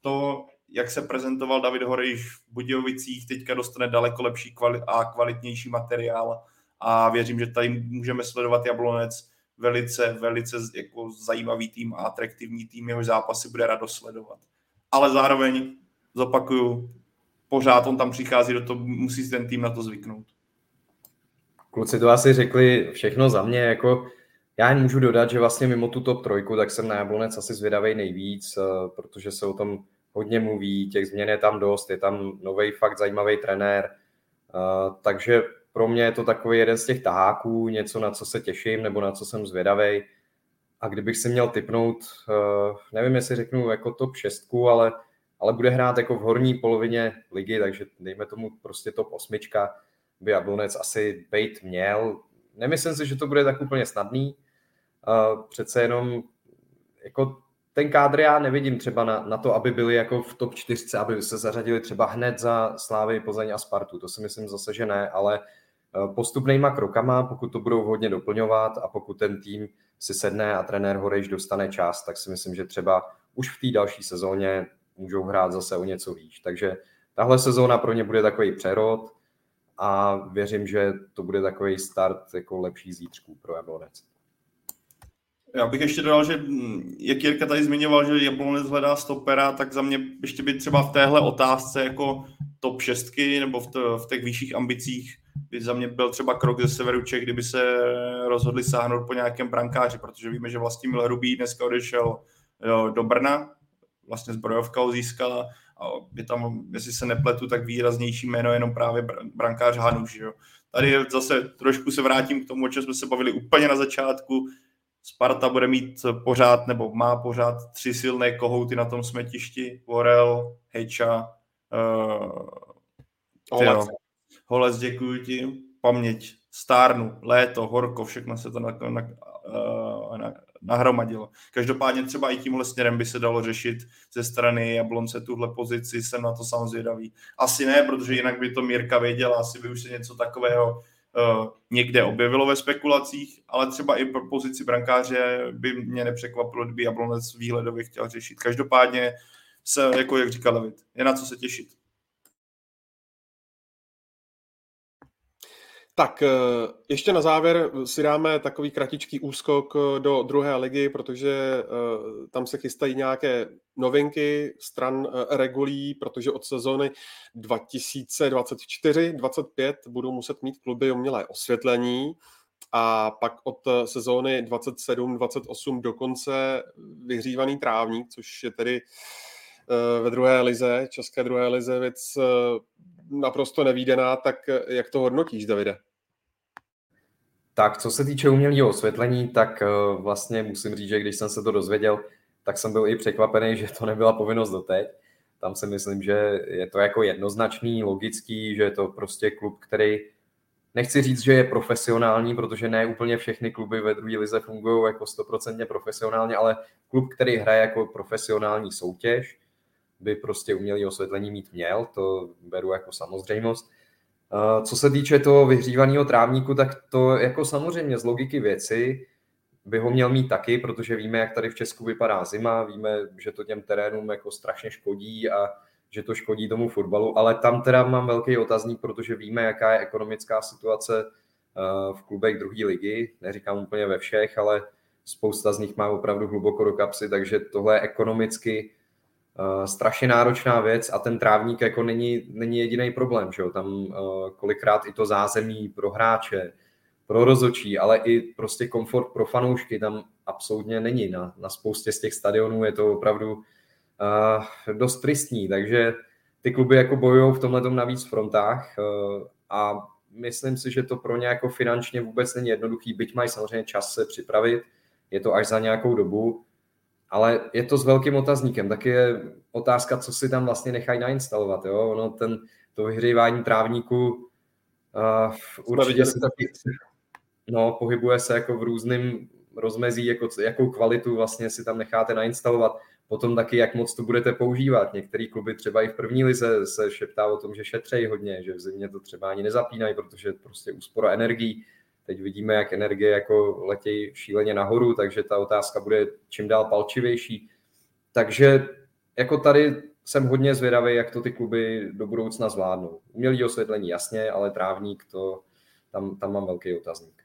to, jak se prezentoval David Horejš v Budějovicích, teďka dostane daleko lepší a kvalitnější materiál a věřím, že tady můžeme sledovat Jablonec velice, velice jako zajímavý tým a atraktivní tým, jeho zápasy bude radost sledovat. Ale zároveň, zopakuju, pořád on tam přichází do toho, musí si ten tým na to zvyknout. Kluci to asi řekli všechno za mě, jako já jen můžu dodat, že vlastně mimo tu top trojku, tak jsem na Jablonec asi zvědavý nejvíc, eh, protože se o tom hodně mluví, těch změn je tam dost, je tam nový fakt zajímavý trenér, eh, takže pro mě je to takový jeden z těch taháků, něco, na co se těším, nebo na co jsem zvědavý. A kdybych si měl typnout, eh, nevím, jestli řeknu jako top 6, ale, ale bude hrát jako v horní polovině ligy, takže dejme tomu prostě top 8, by Jablonec asi být měl. Nemyslím si, že to bude tak úplně snadný. Přece jenom jako ten kádr já nevidím třeba na, na to, aby byli jako v top 4, aby se zařadili třeba hned za Slávy, Plzeň a Spartu. To si myslím zase, že ne, ale postupnýma krokama, pokud to budou hodně doplňovat a pokud ten tým si sedne a trenér Horejš dostane čas, tak si myslím, že třeba už v té další sezóně můžou hrát zase o něco výš. Takže tahle sezóna pro ně bude takový přerod a věřím, že to bude takový start jako lepší zítřků pro Jablonec. Já bych ještě dodal, že mm, jak Jirka tady zmiňoval, že Jablonec hledá stopera, tak za mě ještě by třeba v téhle otázce jako top šestky nebo v, to, v těch vyšších ambicích by za mě byl třeba krok ze severu Čech, kdyby se rozhodli sáhnout po nějakém brankáři, protože víme, že vlastně Mil Hrubý dneska odešel do Brna, vlastně zbrojovka ho získala a je tam, jestli se nepletu, tak výraznější jméno jenom právě brankář Hanuš. Jo. Tady zase trošku se vrátím k tomu, o čem jsme se bavili úplně na začátku. Sparta bude mít pořád, nebo má pořád tři silné kohouty na tom smetišti. Vorel, Hejča, uh, Holec. Holec, děkuji ti. Paměť, stárnu, léto, horko, všechno se to na, na, uh, na, nahromadilo. Každopádně třeba i tímhle směrem by se dalo řešit ze strany Jablonce tuhle pozici, jsem na to samozřejmě zvědavý. Asi ne, protože jinak by to Mírka věděla, asi by už se něco takového někde objevilo ve spekulacích, ale třeba i pro pozici brankáře by mě nepřekvapilo, kdyby Jablonec výhledově chtěl řešit. Každopádně se, jako jak říkal David, je na co se těšit. Tak eh, ještě na závěr si dáme takový kratičký úskok eh, do druhé ligy, protože eh, tam se chystají nějaké novinky stran regulí, protože od sezóny 2024-25 budou muset mít kluby umělé osvětlení a pak od sezóny 27-28 dokonce vyhřívaný trávník, což je tedy ve druhé lize, české druhé lize věc naprosto nevýdená, tak jak to hodnotíš, Davide? Tak co se týče umělého osvětlení, tak vlastně musím říct, že když jsem se to dozvěděl, tak jsem byl i překvapený, že to nebyla povinnost doteď. Tam si myslím, že je to jako jednoznačný, logický, že je to prostě klub, který nechci říct, že je profesionální, protože ne úplně všechny kluby ve druhé lize fungují jako stoprocentně profesionálně, ale klub, který hraje jako profesionální soutěž, by prostě umělý osvětlení mít měl, to beru jako samozřejmost. Eh, co se týče toho vyhřívaného trávníku, tak to jako samozřejmě z logiky věci by ho měl mít taky, protože víme, jak tady v Česku vypadá zima, víme, že to těm terénům jako strašně škodí a že to škodí tomu fotbalu, ale tam teda mám velký otazník, protože víme, jaká je ekonomická situace eh, v klubech druhé ligy, neříkám úplně ve všech, ale spousta z nich má opravdu hluboko do kapsy, takže tohle je ekonomicky uh, strašně náročná věc a ten trávník jako není, není jediný problém, že jo? tam uh, kolikrát i to zázemí pro hráče, pro rozočí, ale i prostě komfort pro fanoušky tam absolutně není. Na, na spoustě z těch stadionů je to opravdu uh, dost tristní, takže ty kluby jako bojují v tomhle navíc frontách uh, a myslím si, že to pro ně jako finančně vůbec není jednoduchý, byť mají samozřejmě čas se připravit, je to až za nějakou dobu, ale je to s velkým otazníkem. Tak je otázka, co si tam vlastně nechají nainstalovat. Jo? Ono ten, to vyhřívání trávníku uh, určitě se taky, no, pohybuje se jako v různém rozmezí, jako, jakou kvalitu vlastně si tam necháte nainstalovat. Potom taky, jak moc to budete používat. Některé kluby třeba i v první lize se šeptá o tom, že šetřejí hodně, že v zimě to třeba ani nezapínají, protože prostě úspora energií Teď vidíme, jak energie jako letějí šíleně nahoru, takže ta otázka bude čím dál palčivější. Takže jako tady jsem hodně zvědavý, jak to ty kluby do budoucna zvládnou. Umělý osvětlení jasně, ale trávník, to, tam, tam mám velký otazník.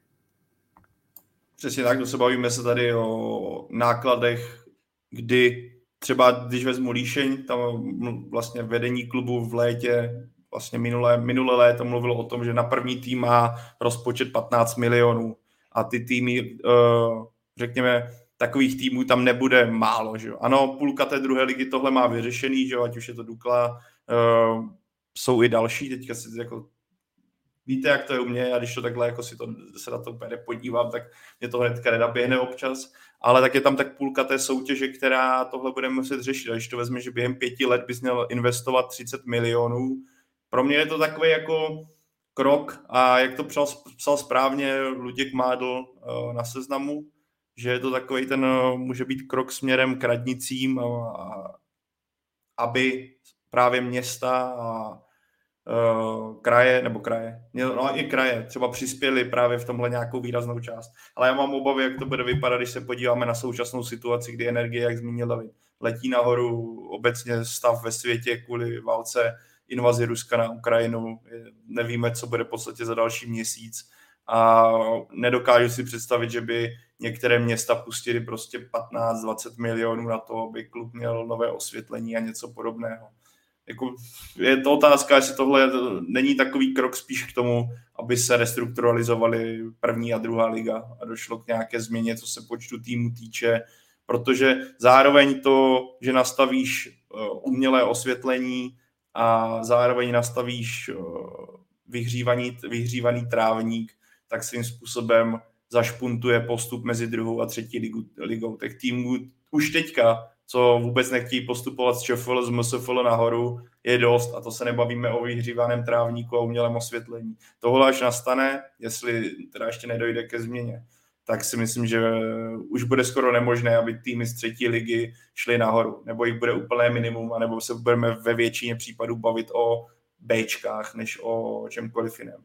Přesně tak, to se bavíme se tady o nákladech, kdy třeba když vezmu Líšeň, tam vlastně vedení klubu v létě vlastně minulé, minulé léto mluvilo o tom, že na první tým má rozpočet 15 milionů a ty týmy, uh, řekněme, takových týmů tam nebude málo. Že jo? Ano, půlka té druhé ligy tohle má vyřešený, že jo? ať už je to Dukla, uh, jsou i další, teďka si jako víte, jak to je u mě, a když to takhle jako si to, se na to úplně podívám, tak mě to hnedka nedaběhne občas, ale tak je tam tak půlka té soutěže, která tohle bude muset řešit. A když to vezme, že během pěti let bys měl investovat 30 milionů, pro mě je to takový jako krok a jak to psal, psal správně Luděk Mádl uh, na seznamu, že je to takový ten, uh, může být krok směrem k radnicím, a, a, aby právě města a uh, kraje, nebo kraje, no i kraje třeba přispěli právě v tomhle nějakou výraznou část. Ale já mám obavy, jak to bude vypadat, když se podíváme na současnou situaci, kdy energie, jak zmínil David, letí nahoru obecně stav ve světě kvůli válce, invazi Ruska na Ukrajinu. Nevíme, co bude v podstatě za další měsíc a nedokážu si představit, že by některé města pustili prostě 15-20 milionů na to, aby klub měl nové osvětlení a něco podobného. Jako je to otázka, jestli tohle není takový krok spíš k tomu, aby se restrukturalizovaly první a druhá liga a došlo k nějaké změně, co se počtu týmů týče, protože zároveň to, že nastavíš eh, umělé osvětlení a zároveň nastavíš eh, vyhřívaný, vyhřívaný trávník, tak svým způsobem zašpuntuje postup mezi druhou a třetí ligu, ligou. Tak týmů už teďka, co vůbec nechtějí postupovat z ČFL, z MSFL nahoru, je dost a to se nebavíme o vyhřívaném trávníku a umělém osvětlení. Tohle až nastane, jestli teda ještě nedojde ke změně, tak si myslím, že už bude skoro nemožné, aby týmy z třetí ligy šly nahoru, nebo jich bude úplné minimum, anebo se budeme ve většině případů bavit o Bčkách, než o čemkoliv jiném.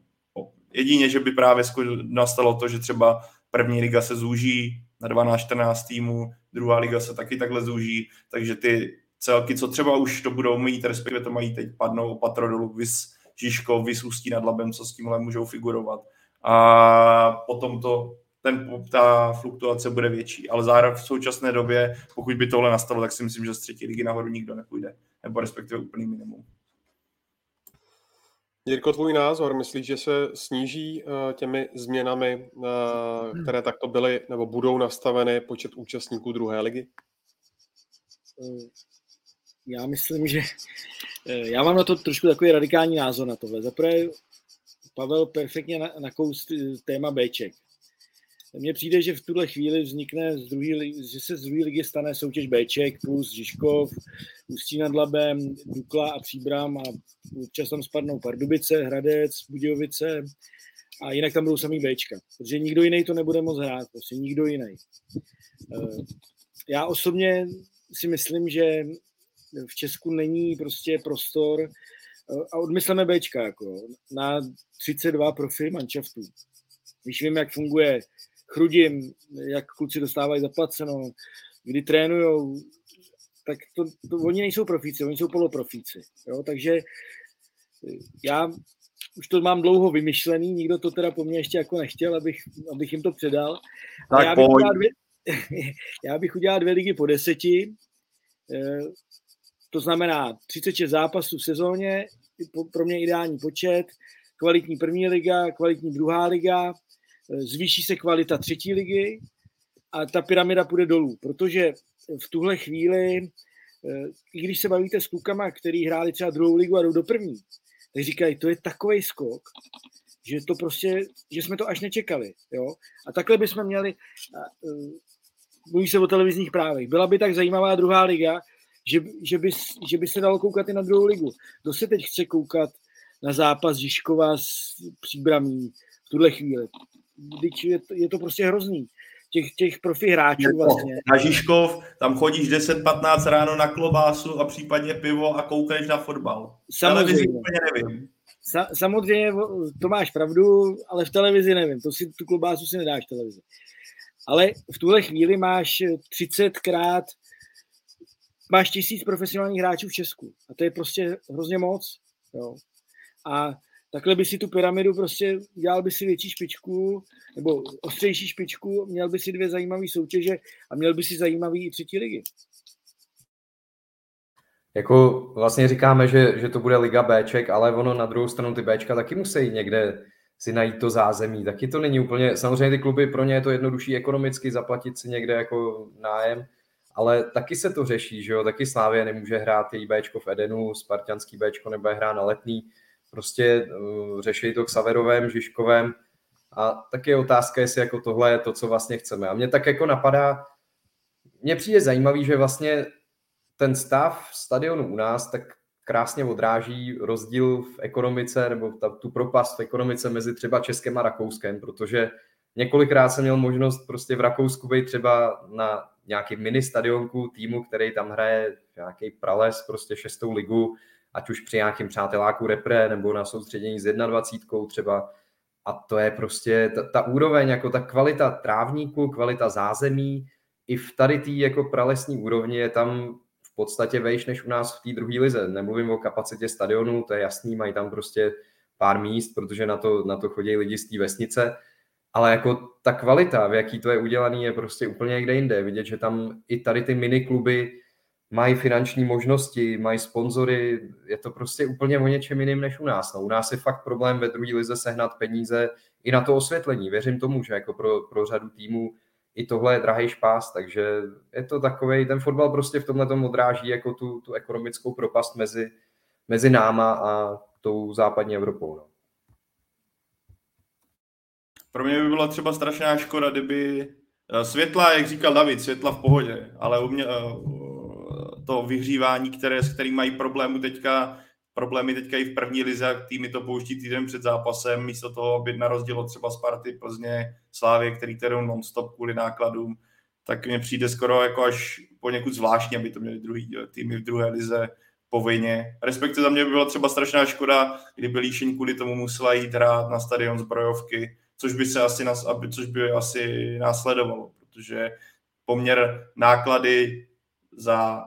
Jedině, že by právě nastalo to, že třeba první liga se zúží na 12-14 týmů, druhá liga se taky takhle zúží, takže ty celky, co třeba už to budou mít, respektive to mají teď, padnou o patro dolů, vys Žižkov, vys Ústí nad Labem, co s tímhle můžou figurovat. A potom to, ten, ta fluktuace bude větší. Ale zároveň v současné době, pokud by tohle nastalo, tak si myslím, že z třetí ligy nahoru nikdo nepůjde. Nebo respektive úplný minimum. Jirko, tvůj názor, myslíš, že se sníží uh, těmi změnami, uh, které takto byly nebo budou nastaveny počet účastníků druhé ligy? Eh, já myslím, že já mám na to trošku takový radikální názor na tohle. Zaprvé Pavel perfektně nakous téma Bček. Mně přijde, že v tuhle chvíli vznikne, z druhý, že se z druhé ligy stane soutěž Bček plus Žižkov, Ústí nad Labem, Dukla a Příbram a občas tam spadnou Pardubice, Hradec, Budějovice a jinak tam budou samý Bčka, protože nikdo jiný to nebude moc hrát, prostě nikdo jiný. Eh, já osobně si myslím, že v Česku není prostě prostor eh, a odmysleme Bčka jako, na 32 profi manšaftů. Když vím, jak funguje Chrudim, jak kluci dostávají zaplaceno, kdy trénujou, tak to, to, oni nejsou profíci, oni jsou poloprofíci. Jo? Takže eh, já už to mám dlouho vymyšlený, nikdo to teda po mně ještě jako nechtěl, abych, abych jim to předal. Tak já, bych udělal dvě, já bych udělal dvě ligy po deseti, eh, to znamená 36 zápasů v sezóně, pro mě ideální počet, kvalitní první liga, kvalitní druhá liga, zvýší se kvalita třetí ligy a ta pyramida půjde dolů, protože v tuhle chvíli, eh, i když se bavíte s klukama, který hráli třeba druhou ligu a jdou do první, tak říkají, to je takový skok, že to prostě, že jsme to až nečekali. Jo? A takhle bychom měli, eh, mluví se o televizních právech, byla by tak zajímavá druhá liga, že, že, by, že by se dalo koukat i na druhou ligu. Kdo se teď chce koukat na zápas Žižkova s příbramí v tuhle chvíli? Je to, je to prostě hrozný. Těch, těch profi hráčů vlastně. Na Žižkov, tam chodíš 10-15 ráno na klobásu a případně pivo a koukáš na fotbal. Samozřejmě. úplně nevím. Sa, samozřejmě, to máš pravdu, ale v televizi nevím. To si, tu klobásu si nedáš v televizi. Ale v tuhle chvíli máš 30 krát máš tisíc profesionálních hráčů v Česku. A to je prostě hrozně moc. Jo. A takhle by si tu pyramidu prostě, dělal by si větší špičku, nebo ostřejší špičku, měl by si dvě zajímavé soutěže a měl by si zajímavý i třetí ligy. Jako vlastně říkáme, že, že to bude Liga Bček, ale ono na druhou stranu ty Bčka taky musí někde si najít to zázemí. Taky to není úplně, samozřejmě ty kluby pro ně je to jednodušší ekonomicky zaplatit si někde jako nájem, ale taky se to řeší, že jo, taky Slávě nemůže hrát její Bčko v Edenu, Spartianský Bčko nebude hrát na letný, prostě uh, řeší to k Saverovém, Žižkovém a taky je otázka, jestli jako tohle je to, co vlastně chceme. A mě tak jako napadá, mně přijde zajímavý, že vlastně ten stav stadionu u nás tak krásně odráží rozdíl v ekonomice nebo ta, tu propast v ekonomice mezi třeba Českem a Rakouskem, protože několikrát jsem měl možnost prostě v Rakousku být třeba na nějaký mini stadionku týmu, který tam hraje nějaký prales, prostě šestou ligu ať už při nějakém přáteláku repre nebo na soustředění s 21 třeba. A to je prostě ta, ta úroveň, jako ta kvalita trávníku, kvalita zázemí, i v tady té jako pralesní úrovni je tam v podstatě vejš než u nás v té druhé lize. Nemluvím o kapacitě stadionu, to je jasný, mají tam prostě pár míst, protože na to, na to chodí lidi z té vesnice, ale jako ta kvalita, v jaký to je udělaný, je prostě úplně někde jinde. Vidět, že tam i tady ty minikluby mají finanční možnosti, mají sponzory, je to prostě úplně o něčem jiným než u nás. No, u nás je fakt problém ve druhé lize sehnat peníze i na to osvětlení. Věřím tomu, že jako pro, pro řadu týmů i tohle je drahý špás, takže je to takový, ten fotbal prostě v tomhle tom odráží jako tu, tu ekonomickou propast mezi, mezi náma a tou západní Evropou. No. Pro mě by byla třeba strašná škoda, kdyby eh, světla, jak říkal David, světla v pohodě, ale u mě, eh, to vyhřívání, které, s kterým mají problémy teďka, problémy teďka i v první lize, jak týmy to pouští týden před zápasem, místo toho, aby na rozdíl od třeba Sparty, Plzně, Slávě, který kterou non-stop kvůli nákladům, tak mně přijde skoro jako až poněkud zvláštně, aby to měli druhý týmy v druhé lize povinně. Respektive za mě by byla třeba strašná škoda, kdyby Líšeň kvůli tomu musela jít hrát na stadion zbrojovky, což by se asi, nas, což by asi následovalo, protože poměr náklady za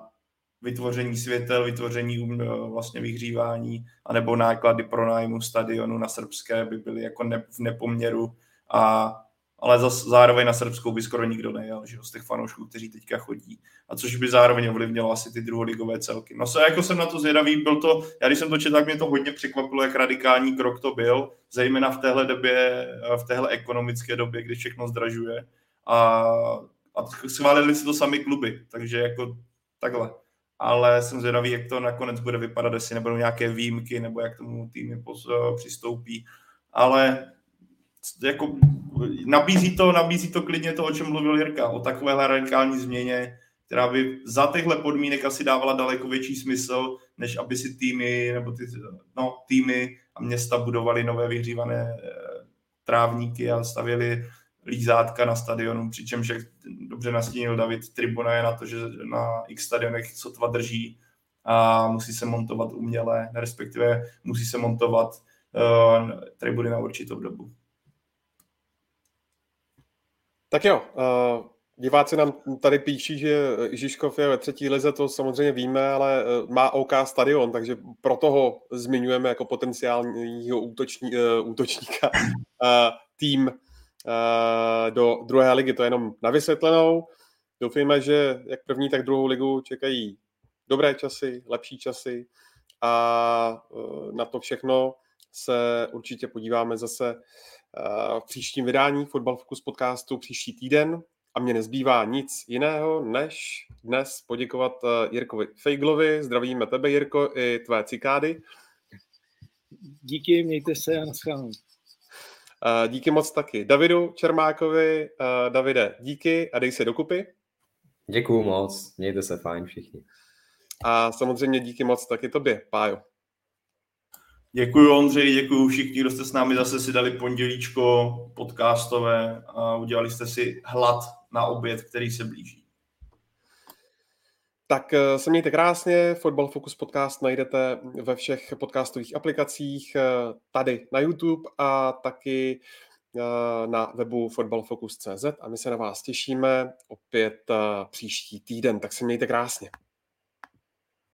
vytvoření světel, vytvoření um, vlastně vyhřívání, anebo náklady pro nájmu stadionu na srbské by byly jako ne, v nepoměru a ale zas, zároveň na Srbskou by skoro nikdo nejel, že z těch fanoušků, kteří teďka chodí. A což by zároveň ovlivnilo asi ty druholigové celky. No se jako jsem na to zvědavý, byl to, já když jsem to četl, tak mě to hodně překvapilo, jak radikální krok to byl, zejména v téhle době, v téhle ekonomické době, kdy všechno zdražuje. A, a schválili si to sami kluby, takže jako takhle. Ale jsem zvědavý, jak to nakonec bude vypadat, jestli nebudou nějaké výjimky, nebo jak tomu týmy přistoupí. Ale jako nabízí to, nabízí to klidně to, o čem mluvil Jirka, o takovéhle radikální změně, která by za těchto podmínek asi dávala daleko větší smysl, než aby si týmy nebo ty, no, týmy a města budovali nové vyhřívané eh, trávníky a stavěli lízátka na stadionu, přičemž jak dobře nastínil David, tribuna je na to, že na x stadionech sotva drží a musí se montovat uměle, respektive musí se montovat uh, tribuny na určitou dobu. Tak jo, uh, diváci nám tady píší, že Žižkov je ve třetí lize, to samozřejmě víme, ale uh, má OK stadion, takže proto ho zmiňujeme jako potenciálního útoční, uh, útočníka uh, tým do druhé ligy. To je jenom na vysvětlenou. Doufejme, že jak první, tak druhou ligu čekají dobré časy, lepší časy a uh, na to všechno se určitě podíváme zase v příštím vydání Football Focus podcastu příští týden a mě nezbývá nic jiného, než dnes poděkovat eh, Jirkovi Fejglovi. Zdravíme tebe, Jirko, i tvé cikády. Díky, mějte se a naschledanou. Díky moc taky Davidu Čermákovi. Davide, díky a dej se dokupy. Děkuju moc, mějte se fajn všichni. A samozřejmě díky moc taky tobě, Pájo. Děkuji Ondřej, děkuji všichni, kdo jste s námi zase si dali pondělíčko podcastové a udělali jste si hlad na oběd, který se blíží. Tak eh, se mějte krásně, Football Focus podcast najdete ve všech podcastových aplikacích, eh, tady na YouTube a taky eh, na webu footballfocus.cz a my se na vás těšíme opět příští týden, tak se mějte krásně.